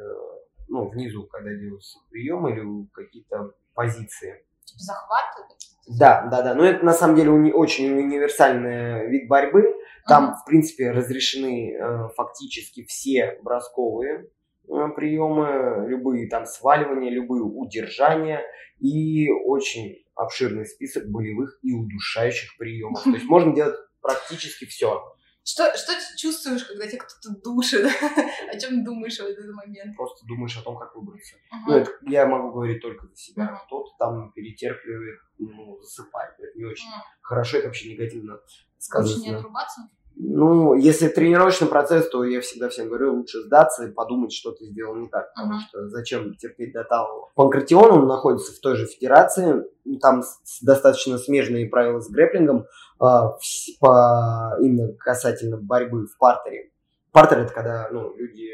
ну, внизу, когда делаются приемы или какие-то позиции. Типа захваты? Да, да, да. Но это на самом деле уни- очень универсальный вид борьбы. Там, Мгм. в принципе, разрешены э, фактически все бросковые приемы, любые там сваливания, любые удержания и очень обширный список болевых и удушающих приемов. То есть можно делать практически все. Что, что ты чувствуешь, когда тебя кто-то душит? О чем думаешь в этот момент? Просто думаешь о том, как выбраться. Мгм. Ну, это я могу говорить только за себя. Мгм. Кто-то там перетерпливает, ну, засыпает. Это не очень М. хорошо, это вообще негативно Лучше сказывается. не на- отрубаться? Ну, если тренировочный процесс, то я всегда всем говорю, лучше сдаться и подумать, что ты сделал не так. Потому Мгм. что зачем терпеть до талого. Панкратион, он находится в той же федерации. Там достаточно смежные правила с грэплингом а, по, именно касательно борьбы в партере. Партер это когда ну, люди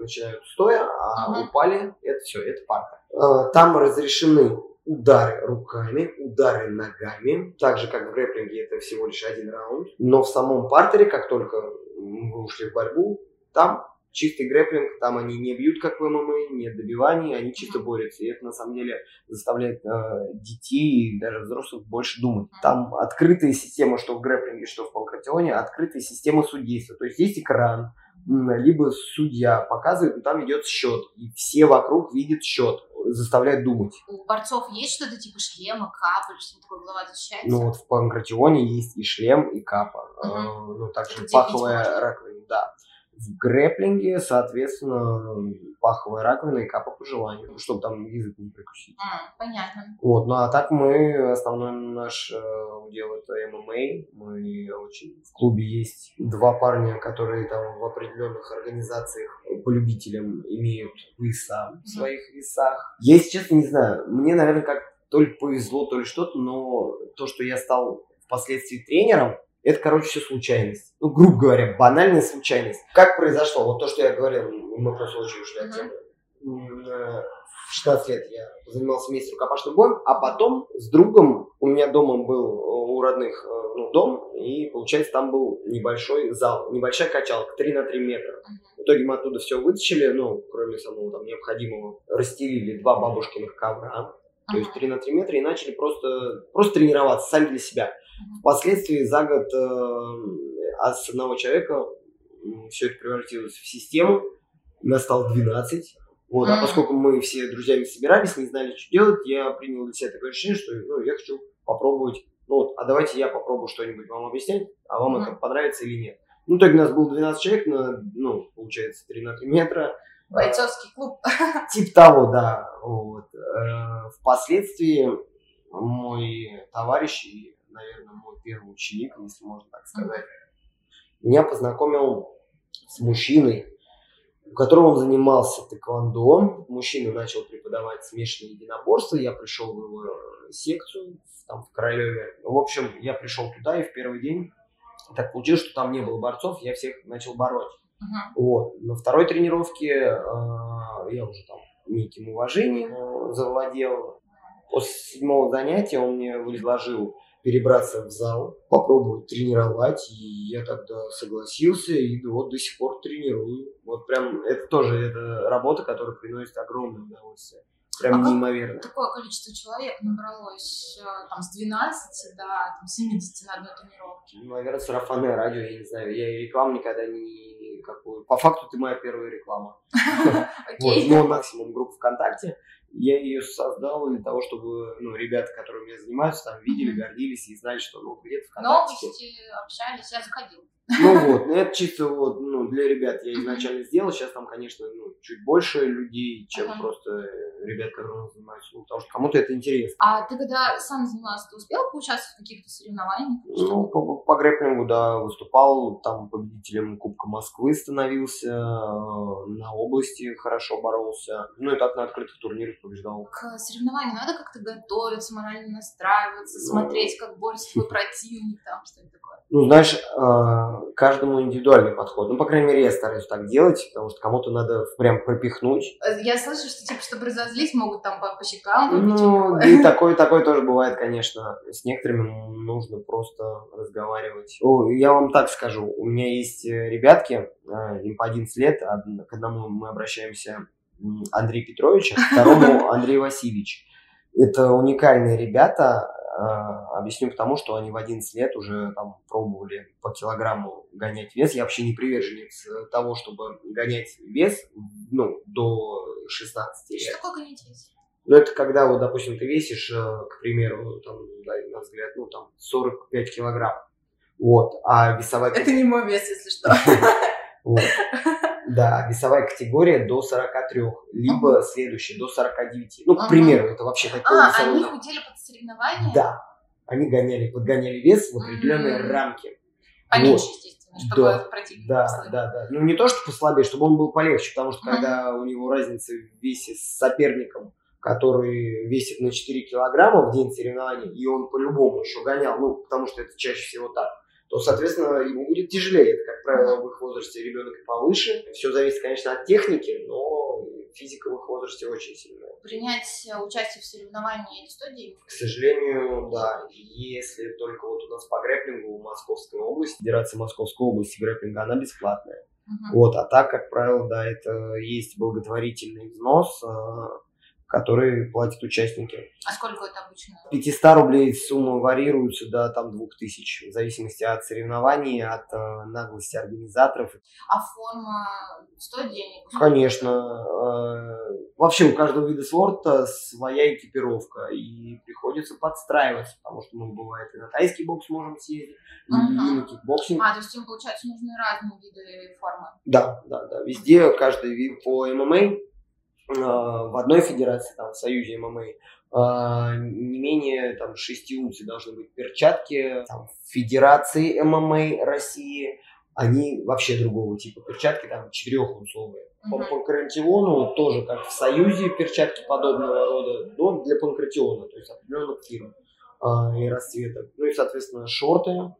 начинают стоя, а Мгм. упали, это все, это партер. А, Там разрешены удары руками, удары ногами. Так же, как в грэплинге, это всего лишь один раунд. Но в самом партере, как только вы ушли в борьбу, там чистый грэплинг, там они не бьют, как в ММА, нет добиваний, они чисто борются. И это, на самом деле, заставляет э, детей и даже взрослых больше думать. Там открытая система, что в грэплинге, что в панкратионе, открытая система судейства. То есть есть экран, либо судья показывает, но там идет счет, и все вокруг видят счет, заставляют думать. У борцов есть что-то типа шлема, капа, или что-то такое, голова защищается? Ну вот в панкратионе есть и шлем, и капа. Э, ну также Это паховая раковина, да. В грэплинге, соответственно, паховая раковина и капа по желанию, чтобы там язык не прикусить. М, понятно. Вот, ну а так мы, основной наш э, удел это ММА. Мы очень... В клубе есть два парня, которые там в определенных организациях по любителям имеют веса в своих весах. Я, если честно, не знаю. Мне, наверное, как то ли повезло, то ли что-то, но то, что я стал впоследствии тренером, это, короче, все случайность. Ну, грубо говоря, банальная случайность. Как произошло? Вот то, что я говорил, мы просто очень ушли от темы. Э, В 16 лет я занимался вместе рукопашным боем, а потом с другом, у меня дома был э, у родных э, ну, дом, и, получается, там был небольшой зал, небольшая качалка, 3 на 3 метра. В итоге мы оттуда все вытащили, ну, кроме самого там необходимого, расстелили два бабушкиных ковра, то есть Ага. 3 на 3 метра, и начали просто, просто тренироваться сами для себя. Впоследствии за год э, от с одного человека все это превратилось в систему. Нас стало 12. Вот, а поскольку мы все друзьями собирались, не знали, что делать, я принял для себя такое решение, что ну, я хочу попробовать. Ну вот, а давайте я попробую что-нибудь вам объяснять, а вам Мгм. это понравится или нет. Ну, в итоге нас было 12 человек, на, ну, получается, 3 на 3 метра. Бойцовский клуб. Тип того, да. Вот. Э, Впоследствии мой товарищ и, наверное, мой первый ученик, если можно так сказать, меня познакомил с мужчиной, у которого он занимался тэквондо. Мужчина начал преподавать смешанные единоборства. Я пришел в его секцию, там в Королеве. В общем, я пришел туда, и в первый день так получилось, что там не было борцов, я всех начал бороть. Мгм. Вот. На второй тренировке э, я уже там неким уважением э, завладел. После седьмого занятия он мне предложил перебраться в зал, попробовать тренировать, и я тогда согласился, и вот до сих пор тренирую. Вот прям это тоже это работа, которая приносит огромное удовольствие. Прям А неимоверно. Такое количество человек набралось э, там с 12 до там, 70 на одной тренировке. Ну, Наверное, сарафанное радио, я не знаю. Я и рекламу никогда не какую. По факту ты моя первая реклама. Вот, Окей. ну, максимум группа ВКонтакте. Я ее создал для того, чтобы ну, ребята, которые меня занимаются, там видели, гордились и знали, что ну, где-то ВКонтакте. Новости, общались, я заходила. Ну вот, ну это чисто вот, ну, для ребят я изначально сделал. Сейчас там, конечно, ну, чуть больше людей, чем Ага. просто э, ребят, которые занимаются. Ну, потому что кому-то это интересно. А ты когда сам занимался, ты успел поучаствовать в каких-то соревнованиях? Ну, по, по грэпплингу, да, выступал, там победителем Кубка Москвы становился, э, на области хорошо боролся. Ну и так на открытых турнирах побеждал. К соревнованию надо как-то готовиться, морально настраиваться, Ну. смотреть, как борется твой противник, там что-то такое. Ну, знаешь, э, каждому индивидуальный подход. Ну, по крайней мере, я стараюсь так делать, потому что кому-то надо прям пропихнуть. Я слышу, что типа, чтобы разозлить, могут там по, по щекам. Ну, и такое. такое, тоже бывает, конечно. С некоторыми нужно просто разговаривать. О, я вам так скажу, у меня есть э, ребятки, э, им по 11 лет, к одному мы обращаемся Андрей Петрович, а к второму Андрей Васильевич. Это уникальные ребята, объясню потому, что они в 11 лет уже там пробовали по килограмму гонять вес. Я вообще не приверженец э, того, чтобы гонять вес ну, до 16 лет. Что такое гонитесь? Ну, это когда, вот, допустим, ты весишь, э, к примеру, там, да, на взгляд, ну, там, 45 килограмм. Вот. А весовая, Это не мой вес, если что. вот. Да, весовая категория до 43, либо следующая до 49. Ну, к примеру, это вообще такой А, весовой- они худели под соревнования? Да. Они гоняли, подгоняли вес в определенные Мгм. рамки. Поменьше, естественно, чтобы Да. противник Да, послабее. да, да. Ну, не то, что послабее, чтобы он был полегче, потому что Мгм. когда у него разница в весе с соперником, который весит на 4 килограмма в день соревнований, и он по-любому еще гонял, ну, потому что это чаще всего так, то, соответственно, ему будет тяжелее. Это, как правило, в их возрасте ребенок повыше. Все зависит, конечно, от техники, но физика в их возрасте очень сильная. принять участие в соревновании, стоит денег? К сожалению, да. Если только вот у нас по грэплингу в Московской области, Федерация Московской области грэплинга, она бесплатная. Мгм. Вот, а так, как правило, да, это есть благотворительный взнос, который платят участники. А сколько это обычно? 500 рублей суммы варьируются до там 2000, в зависимости от соревнований, от э, наглости организаторов. А форма стоит денег? Конечно, э, вообще у каждого вида спорта своя экипировка, и приходится подстраиваться, потому что мы, бывает, и на тайский бокс можем съездить, и на кикбоксинг. А, то есть им, получается, нужны разные виды формы. Да, да, да. Везде каждый вид по ММА в одной федерации, там, в Союзе ММА, э, не менее там, 6 унций должны быть перчатки. Там, в Федерации ММА России они вообще другого типа перчатки, там 4-унцовые. По панкратиону тоже, как в Союзе, перчатки подобного рода, но для панкратиона, то есть определенных фирм э, и расцветок. Ну и, соответственно, шорты.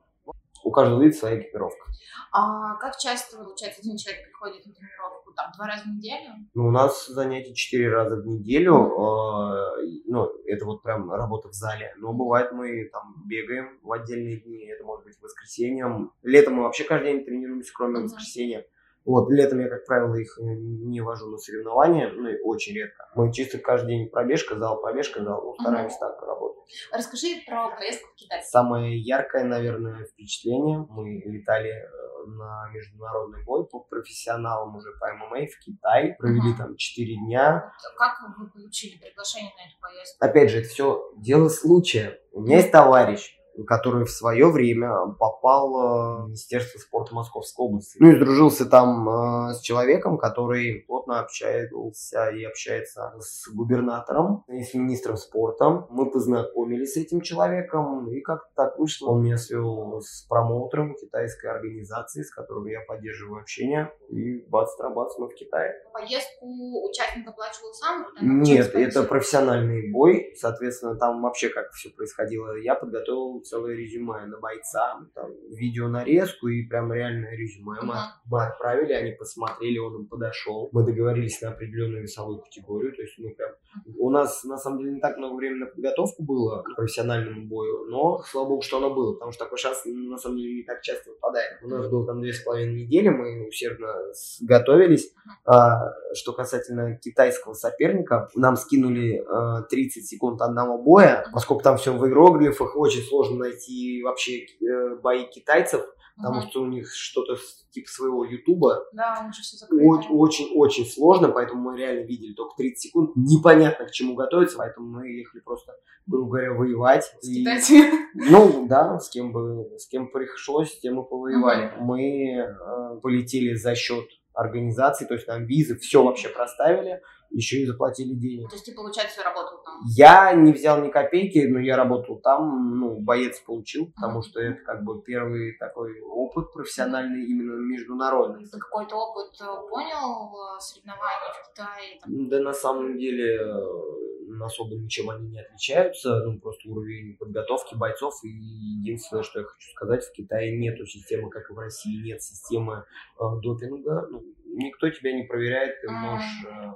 У каждого вида своя экипировка. А как часто, получается, один человек приходит на тренировку? Там два раза в неделю? Ну, у нас занятия 4 раза в неделю. э, ну, это вот прям работа в зале. Но бывает мы там бегаем в отдельные дни. Это может быть воскресеньем. Летом мы вообще каждый день тренируемся, кроме Мгм. воскресенья. Вот, летом я, как правило, их не вожу на соревнования, ну и очень редко. Мы чисто каждый день пробежка, зал, пробежка, зал. Ну, стараемся так работать. Расскажи про поездку в Китай. Самое яркое, наверное, впечатление. Мы летали э, на международный бой по профессионалам уже по ММА в Китай. Провели Мгм. там 4 дня. Как вы получили приглашение на эту поездку? Опять же, это все дело случая. У меня есть товарищ, который в свое время попал э, в Министерство спорта Московской области. Ну и сдружился там э, с человеком, который плотно общался и общается с губернатором и с министром спорта. Мы познакомились с этим человеком, и как-то так вышло. Он меня свел с промоутером китайской организации, с которой я поддерживаю общение. И бац-трабац мы в Китае. Поездку участник оплачивал сам? Нет, это профессиональный бой. Соответственно, там вообще как все происходило. Я подготовил целое резюме на бойца, там, видеонарезку и прям реальное резюме. Мы, мы отправили, они посмотрели, он им подошел. Мы договорились на определенную весовую категорию. То есть мы прям... У нас, на самом деле, не так много времени на подготовку было к профессиональному бою, но, слава богу, что оно было, потому что такой шанс, на самом деле, не так часто выпадает. У нас было там две с половиной недели, мы усердно готовились. А, что касательно китайского соперника, нам скинули а, 30 секунд одного боя, поскольку там все в иероглифах, очень сложно найти вообще э, бои китайцев, потому Мгм. что у них что-то типа своего ютуба. Да, у них все закрыто. Очень-очень сложно, поэтому мы реально видели только 30 секунд. Непонятно, к чему готовиться, поэтому мы ехали просто, грубо говоря, воевать. С И- китайцами. ну, да, с кем бы, с кем пришлось, с тем и повоевали. Мы э, полетели за счет организации, то есть нам визы, все вообще проставили, еще и заплатили денег. То есть ты, получается, работал там? Я не взял ни копейки, но я работал там, ну, боец получил, потому что это как бы первый такой опыт профессиональный, именно международный. Ты какой-то опыт э, понял в соревнованиях в Китае? там? Да на самом деле э, особо ничем они не отличаются, ну просто уровень подготовки бойцов и единственное, что я хочу сказать, в Китае нету системы, как и в России, нет системы э, допинга, ну, никто тебя не проверяет, ты можешь э,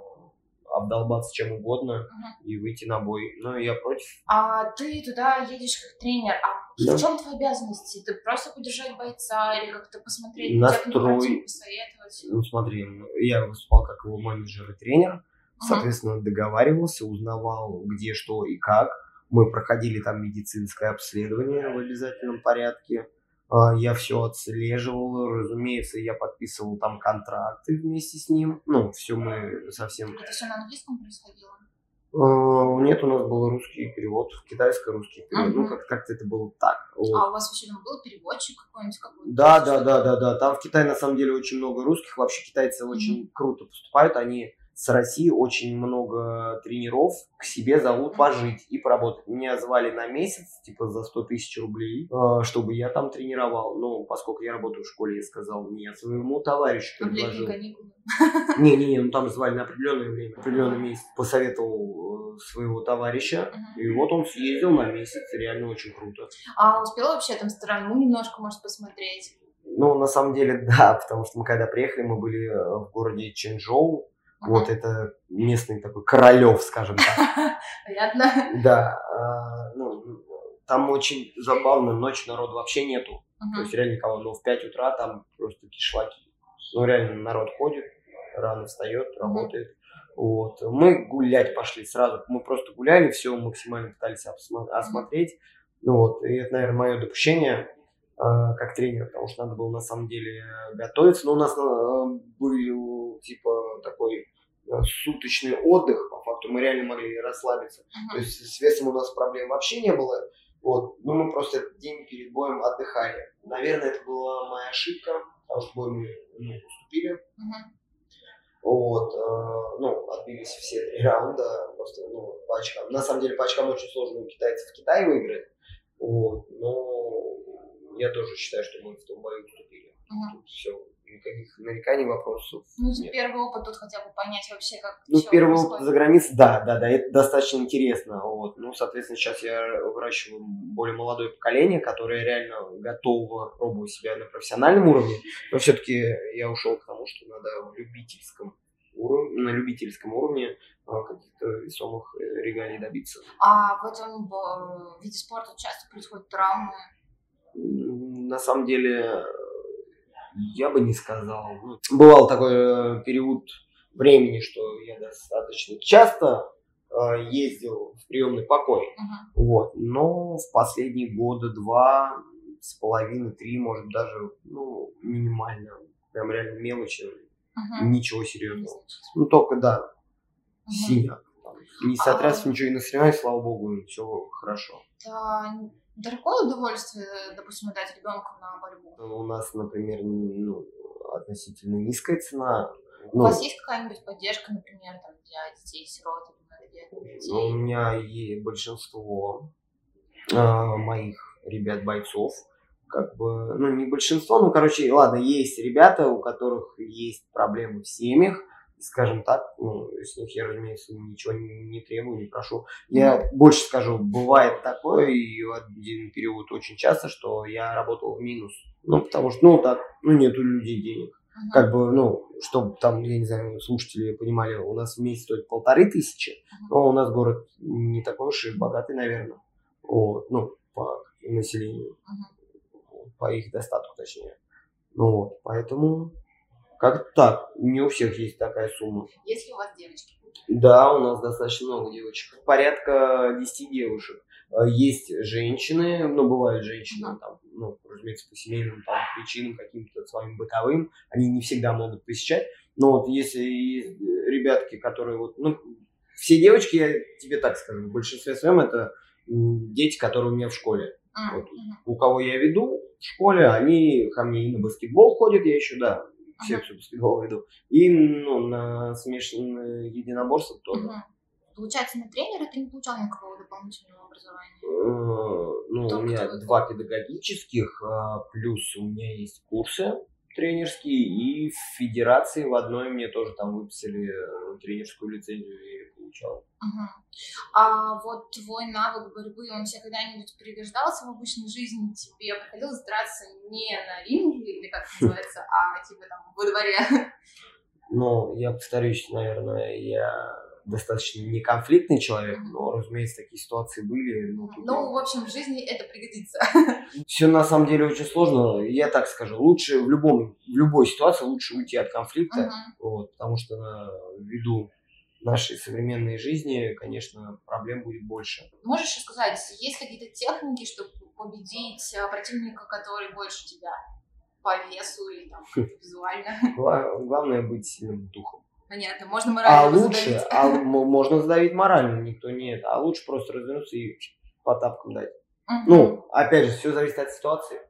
обдолбаться чем угодно Мгм. и выйти на бой, но я против. А ты туда едешь как тренер, а Да. в чем твои обязанности? Ты просто поддержать бойца или как-то посмотреть на технику Настрой. противника, посоветовать? Ну смотри, я выступал как его менеджер и тренер, соответственно, договаривался, узнавал, где, что и как. Мы проходили там медицинское обследование в обязательном порядке. А, Я все отслеживал, разумеется, я подписывал там контракты вместе с ним. Ну, все мы совсем... Это все на английском происходило? А, Нет, у нас был русский перевод, китайско-русский перевод. Ну, как- как-то это было так. А у вас вообще там был переводчик какой-нибудь? какой-то? Да, да, да, да, да. Там в Китае на самом деле очень много русских. Вообще китайцы очень круто поступают. Они с России очень много тренеров к себе зовут пожить и поработать. Меня звали на месяц, типа за 100 тысяч рублей, э, чтобы я там тренировал. Но поскольку я работаю в школе, я сказал нет своему товарищу предложил. Не-не-не, ну там звали на определенное время, определенный месяц. Посоветовал э, своего товарища. И вот он съездил на месяц, реально очень круто. А успела вообще там страну немножко, может, посмотреть? Ну, на самом деле, да, потому что мы когда приехали, мы были э, в городе Чэньчжоу, Ага. Вот это местный такой Королев, скажем так. Понятно. Да. А, ну, там очень забавно, ночь народу вообще нету. То есть реально никого. Но в 5 утра там просто кишлаки. Ну реально народ ходит, рано встает, работает. Вот. Мы гулять пошли сразу. Мы просто гуляли, все максимально пытались осмотреть. Ну вот, и это, наверное, мое допущение э, как тренер, потому что надо было на самом деле готовиться. Но у нас э, был типа такой э, суточный отдых, по факту мы реально могли расслабиться. Uh-huh. То есть с весом у нас проблем вообще не было. Вот, но мы просто этот день перед боем отдыхали. Наверное, это была моя ошибка, потому что бой мы ну, уступили. Uh-huh. Вот, э, ну, отбились все три раунда, просто, ну, по очкам. На самом деле, по очкам очень сложно у китайцев в Китае выиграть, вот, но я тоже считаю, что мы в том бою уступили. Uh-huh. Тут все никаких нареканий, вопросов. Ну, нет. первый опыт тут хотя бы понять вообще, как Ну, первый опыт за границей, да, да, да, это достаточно интересно. Вот. Ну, соответственно, сейчас я выращиваю более молодое поколение, которое реально готово пробовать себя на профессиональном уровне. Но все-таки я ушел к тому, что надо в любительском уровне, на любительском уровне а, каких-то весомых э, регалий добиться. А в этом виде спорта часто происходят травмы? На самом деле я бы не сказал. Бывал такой э, период времени, что я достаточно часто э, ездил в приемный покой. Uh-huh. Вот. Но в последние года два с половиной, три, может даже, ну, минимально. Прям реально мелочи. Uh-huh. Ничего серьезного. Ну, только, да, uh-huh. синяк. Не сотряс, uh-huh. ничего не насревай, слава богу, все хорошо. Да, Дорогое удовольствие, допустим, отдать ребенку на борьбу? У нас, например, ну, относительно низкая цена. У ну, вас есть какая-нибудь поддержка, например, там, для детей, сирот, детей? Ну, у меня есть большинство э, моих ребят-бойцов, как бы, ну, не большинство, ну, короче, ладно, есть ребята, у которых есть проблемы в семьях, скажем так, ну, с них я, разумеется, ничего не, не требую, не прошу. Я больше скажу, бывает такое, и в один период очень часто, что я работал в минус. Ну, потому что, ну, так, ну, нет у людей денег. uh Как бы, ну, чтобы там, я не знаю, слушатели понимали, у нас в месяц стоит полторы тысячи, uh но у нас город не такой уж и богатый, наверное. Вот, ну, по населению, uh по их достатку, точнее. Ну вот, поэтому как так? Не у всех есть такая сумма. Есть ли у вас девочки? Да, у нас достаточно много девочек. Порядка 10 девушек. А, есть женщины, ну, бывают женщины, там, ну, разумеется, по семейным там, причинам, каким-то своим бытовым, они не всегда могут посещать. Но вот если ребятки, которые вот, ну, все девочки, я тебе так скажу, в большинстве своем это дети, которые у меня в школе. Uh-huh. Вот, у кого я веду в школе, они ко мне и на баскетбол ходят, я еще, да, секцию баскетбола веду. И ну, на смешанное единоборство тоже. Угу. Получается, на тренера ты не получал никакого дополнительного образования? Э, ну, у меня два педагогических, а, плюс у меня есть курсы тренерские, и в федерации в одной мне тоже там выписали э, тренерскую лицензию, я получал. Угу. А вот твой навык борьбы, он тебе когда-нибудь пригождался в обычной жизни? Тебе приходилось драться не на ринге, или как это называется, а типа там во дворе? Ну, я повторюсь, наверное, я достаточно неконфликтный человек, но, разумеется, такие ситуации были. Ну, ну, в общем, в жизни это пригодится. Все на самом деле очень сложно. Я так скажу, лучше в любом в любой ситуации лучше уйти от конфликта, uh-huh. вот, потому что ввиду нашей современной жизни, конечно, проблем будет больше. Можешь сказать, есть какие-то техники, чтобы победить э, противника, который больше тебя по весу или там визуально? Главное быть сильным духом. Понятно, можно морально А лучше, задавить. а можно задавить морально, никто нет. А лучше просто развернуться и по тапкам дать. Угу. Ну, опять же, все зависит от ситуации.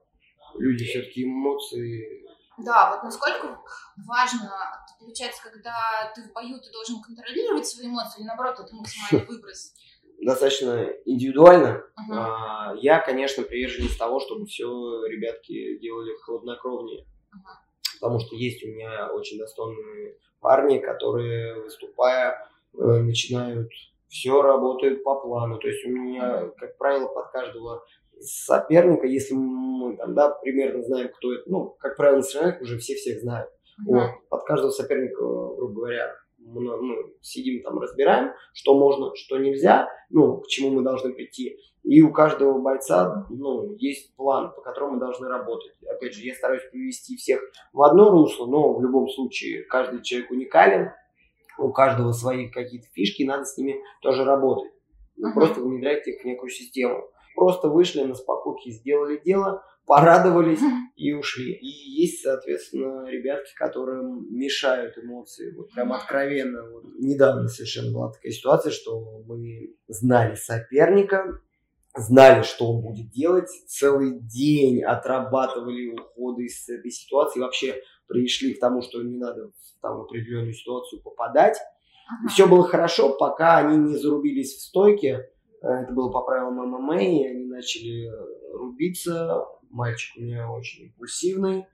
Люди все-таки эмоции да, вот насколько важно, получается, когда ты в бою, ты должен контролировать свои эмоции или наоборот, это максимальный выброс? Достаточно индивидуально. Uh-huh. А, я, конечно, приверженец того, чтобы все ребятки делали хладнокровнее. Uh-huh. Потому что есть у меня очень достойные парни, которые, выступая, э, начинают все работают по плану. То есть у меня, как правило, под каждого соперника, если мы там, да, примерно знаем, кто это, ну, как правило, на уже все всех знают. Uh-huh. Вот, под каждого соперника, грубо говоря, мы сидим там, разбираем, что можно, что нельзя, ну, к чему мы должны прийти. И у каждого бойца ну, есть план, по которому мы должны работать. Опять же, я стараюсь привести всех в одно русло, но в любом случае каждый человек уникален, у каждого свои какие-то фишки, надо с ними тоже работать. Uh-huh. Просто внедрять их в некую систему. Просто вышли на спокойки, сделали дело, порадовались и ушли. И есть, соответственно, ребятки, которые мешают эмоции. Вот прям откровенно. Вот. Недавно совершенно была такая ситуация, что мы знали соперника, знали, что он будет делать, целый день отрабатывали уходы из этой ситуации, вообще пришли к тому, что не надо в там, определенную ситуацию попадать. Ага. Все было хорошо, пока они не зарубились в стойке. Э, это было по правилам ММА, и они начали рубиться. Мальчик у меня очень импульсивный.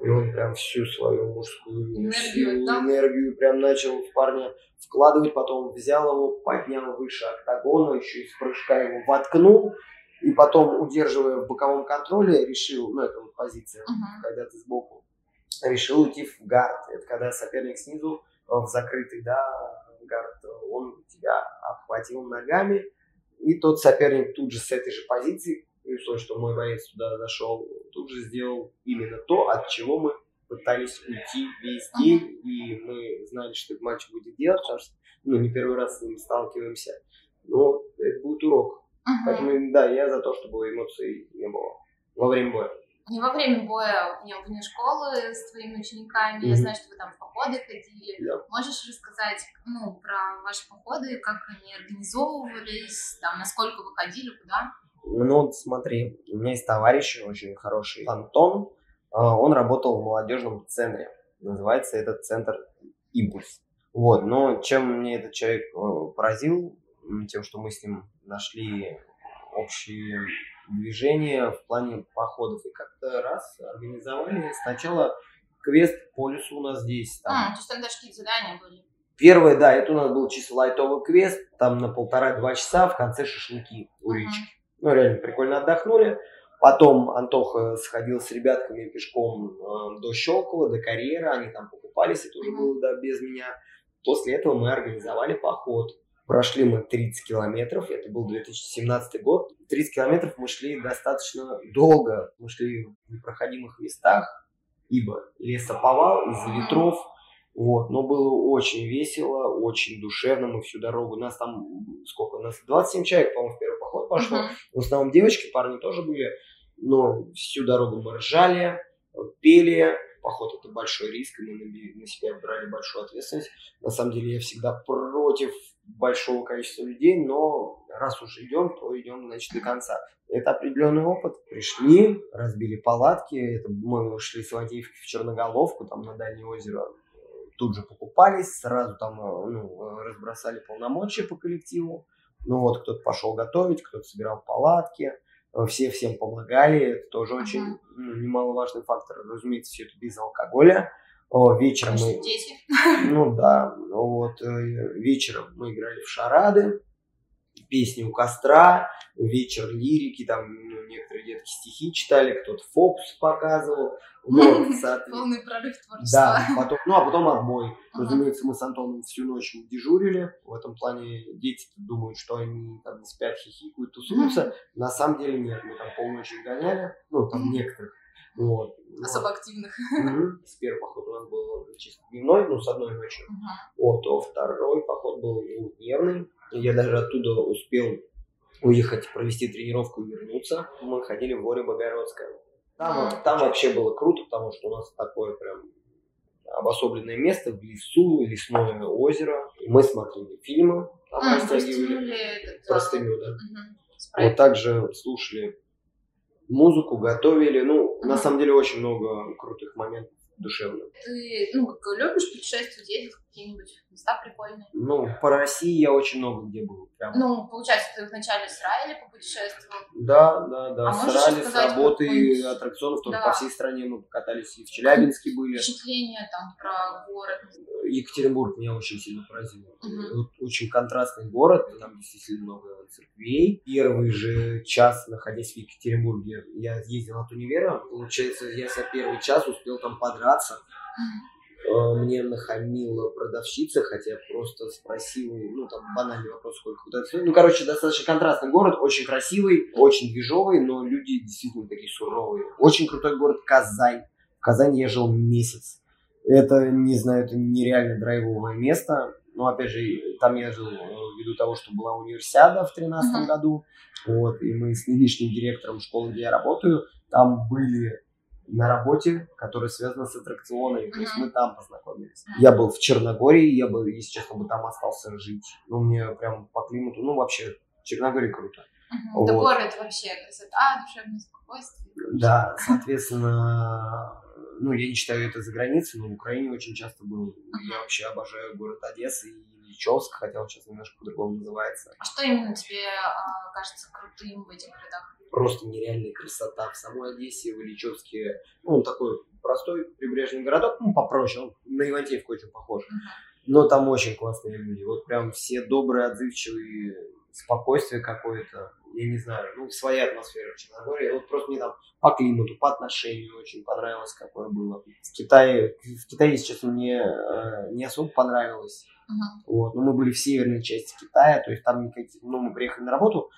И он прям всю свою мужскую энергию, силу, энергию прям начал в парня вкладывать, потом взял его, поднял выше октагона, еще из прыжка его воткнул, и потом, удерживая в боковом контроле, решил, ну это вот позиция, uh-huh. когда ты сбоку, решил уйти в гард. Это когда соперник снизу в закрытый, да, гард, он тебя обхватил ногами, и тот соперник тут же с этой же позиции при условии, что мой боец туда зашел, тут же сделал именно то, от чего мы пытались уйти весь день, и мы знали, что этот мальчик будет делать, потому что ну, не первый раз с ним сталкиваемся. Но это будет урок. Uh-huh. Поэтому, да, я за то, чтобы эмоций не было во время боя. Не во время боя, не вне школы с твоими учениками. Mm-hmm. Я знаю, что вы там в походы ходили. Yeah. Можешь рассказать ну, про ваши походы, как они организовывались, там, насколько вы ходили, куда? Ну, смотри, у меня есть товарищ очень хороший, Антон. А, он работал в молодежном центре. Называется этот центр «Импульс». Вот, но чем мне этот человек э, поразил, тем, что мы с ним нашли общие движения в плане походов. И как-то раз организовали сначала квест по лесу у нас здесь. Там. А, то есть там даже какие-то задания были? Первое, да, это у нас был чисто лайтовый квест, там на полтора-два часа в конце шашлыки у речки. Ну, реально прикольно отдохнули. Потом Антоха сходил с ребятками пешком э, до Щелкова, до карьера, они там покупались, это уже было да, без меня. После этого мы организовали поход. Прошли мы 30 километров, это был 2017 год. 30 километров мы шли достаточно долго, мы шли в непроходимых местах, ибо лесоповал из-за ветров, вот, но было очень весело, очень душевно, мы всю дорогу, нас там, сколько, нас 27 человек, по-моему, в поход пошло, uh-huh. в основном девочки, парни тоже были, но всю дорогу мы ржали, пели, поход это большой риск, и мы на, себя брали большую ответственность. На самом деле я всегда против большого количества людей, но раз уж идем, то идем, значит, до конца. Это определенный опыт. Пришли, разбили палатки, это мы шли с Ивантеевки в Черноголовку, там на дальнее озеро, тут же покупались, сразу там э, ну, разбросали полномочия по коллективу. Ну вот, кто-то пошел готовить, кто-то собирал палатки, э, все всем помогали, это тоже uh-huh. очень ну, немаловажный фактор. Разумеется, все это без алкоголя. О, вечером мы... дети. Ну да, вот э, вечером мы играли в шарады, песни у костра, вечер лирики, там ну, некоторые детки стихи читали, кто-то фокус показывал. Вот, Полный прорыв творчества. Да, потом, ну а потом отбой. Разумеется, мы с Антоном всю ночь дежурили. В этом плане дети думают, что они там спят, хихикают, тусуются. На самом деле нет, мы там полночи гоняли, ну там некоторых. Вот. Особо вот. активных. Угу. С первый поход у нас был чисто дневной, ну, с одной ночью. Угу. Вот, а второй поход был двухдневный. Я даже оттуда успел уехать, провести тренировку и вернуться. Мы ходили в Воре Богородское. Там, там вообще было круто, потому что у нас такое прям обособленное место в лесу, лесное озеро. И мы смотрели фильмы, там а, растягивали простыню, да. Угу. Вот также слушали музыку, готовили. Ну, на самом деле очень много крутых моментов душевно. Ты, ну, как любишь путешествовать, ездить в какие-нибудь места прикольные? Ну, по России я очень много где был. Прям. Ну, получается, ты вначале с Райли попутешествовал? Да, да, да. А с Райли, с работы аттракционов, тоже да. по всей стране мы покатались и в Челябинске были. Впечатления там про город? Екатеринбург меня очень сильно поразил. Угу. Очень контрастный город, там действительно много церквей. Первый же час, находясь в Екатеринбурге, я ездил от универа. Получается, я за первый час успел там подраться Э, мне нахамила продавщица, хотя просто спросил, ну, там, банальный вопрос, сколько это стоит. Ну, короче, достаточно контрастный город, очень красивый, очень движовый, но люди действительно такие суровые. Очень крутой город Казань. В Казани я жил месяц. Это, не знаю, это нереально драйвовое место. Но, опять же, там я жил э, ввиду того, что была универсиада в 2013 uh-huh. году. Вот, и мы с нынешним директором школы, где я работаю, там были на работе, которая связана с аттракционами. Uh-huh. То есть мы там познакомились. Uh-huh. Я был в Черногории, я бы, если честно, бы там остался жить. Ну, мне прям по климату, ну, вообще, Черногория круто. Uh-huh. Вот. Да город вообще красота, душевное спокойствие. Да, соответственно, ну, я не считаю это за границей, но в Украине очень часто был. Uh-huh. Я вообще обожаю город Одесса и Ильичевск, хотя он сейчас немножко по-другому называется. А что именно тебе э, кажется крутым в этих городах? Просто нереальная красота в самой Одессе, в Ильичевске. Ну, он такой простой прибрежный городок, ну, попроще, он на Ивантеевку очень похож. Но там очень классные люди. Вот прям все добрые, отзывчивые, спокойствие какое-то я не знаю, ну, своя атмосфера в Черногории. Вот просто мне там по климату, по отношению очень понравилось, какое было. В Китае, в Китае, если честно, мне э, не особо понравилось. Uh-huh. Вот, но мы были в северной части Китая, то есть там никаких, ну, мы приехали на работу,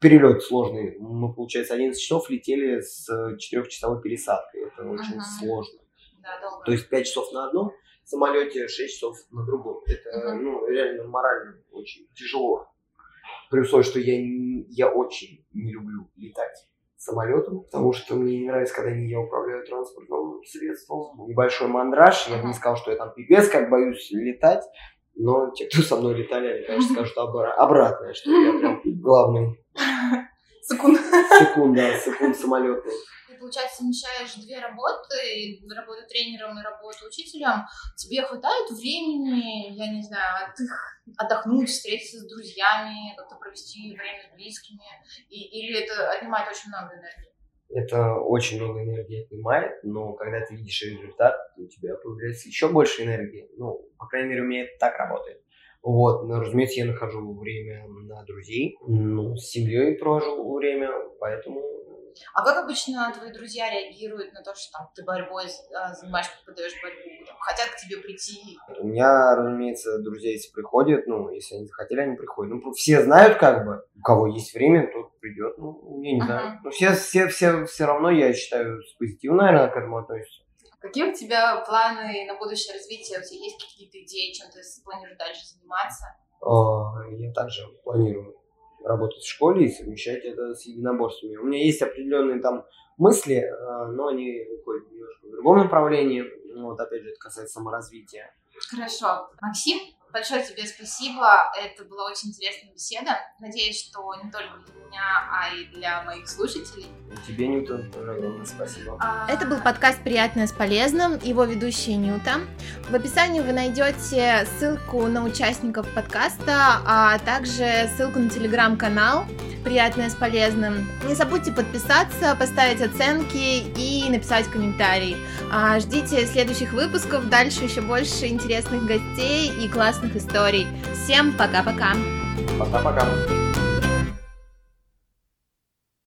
перелет сложный. Мы, получается, 11 часов летели с 4-часовой пересадкой. Это очень uh-huh. сложно. Да, долго. То есть 5 часов на одном самолете, 6 часов на другом. Это, uh-huh. ну, реально морально очень тяжело. При условии, что я, я очень не люблю летать самолетом, потому что мне не нравится, когда не я управляю транспортным средством. Небольшой мандраж, я бы не сказал, что я там пипец, как боюсь летать, но те, кто со мной летали, они, конечно, скажут обра- обратное, что я прям главный. Секунд. Секунд, да, секунд самолетный получается, совмещаешь две работы, работу тренером и работу учителем, тебе хватает времени, я не знаю, от их отдохнуть, встретиться с друзьями, как-то провести время с близкими, и, или это отнимает очень много энергии? Это очень много энергии отнимает, но когда ты видишь результат, у тебя появляется еще больше энергии. Ну, по крайней мере, у меня это так работает. Вот, но, разумеется, я нахожу время на друзей, ну, с семьей провожу время, поэтому а как обычно твои друзья реагируют на то, что там, ты борьбой а, занимаешься, подаешь борьбу, там, хотят к тебе прийти? У меня, разумеется, друзья, если приходят, ну, если они захотели, они приходят. Ну, все знают, как бы, у кого есть время, тот придет. Ну, я не uh-huh. знаю. Но все, все, все, все равно, я считаю, с позитивно, наверное, к этому относятся. Какие у тебя планы на будущее развитие? У тебя есть какие-то идеи, чем ты планируешь дальше заниматься? Я также планирую работать в школе и совмещать это с единоборствами. У меня есть определенные там мысли, э, но они уходят немножко в другом направлении. Вот, опять же, это касается саморазвития. Хорошо. Максим, Большое тебе спасибо. Это была очень интересная беседа. Надеюсь, что не только для меня, а и для моих слушателей. И тебе, Ньютон, тоже огромное спасибо. А... Это был подкаст «Приятное с полезным», его ведущая Ньюта. В описании вы найдете ссылку на участников подкаста, а также ссылку на телеграм-канал «Приятное с полезным». Не забудьте подписаться, поставить оценки и написать комментарий. А, ждите следующих выпусков, дальше еще больше интересных гостей и классных историй. Всем пока-пока. Пока-пока.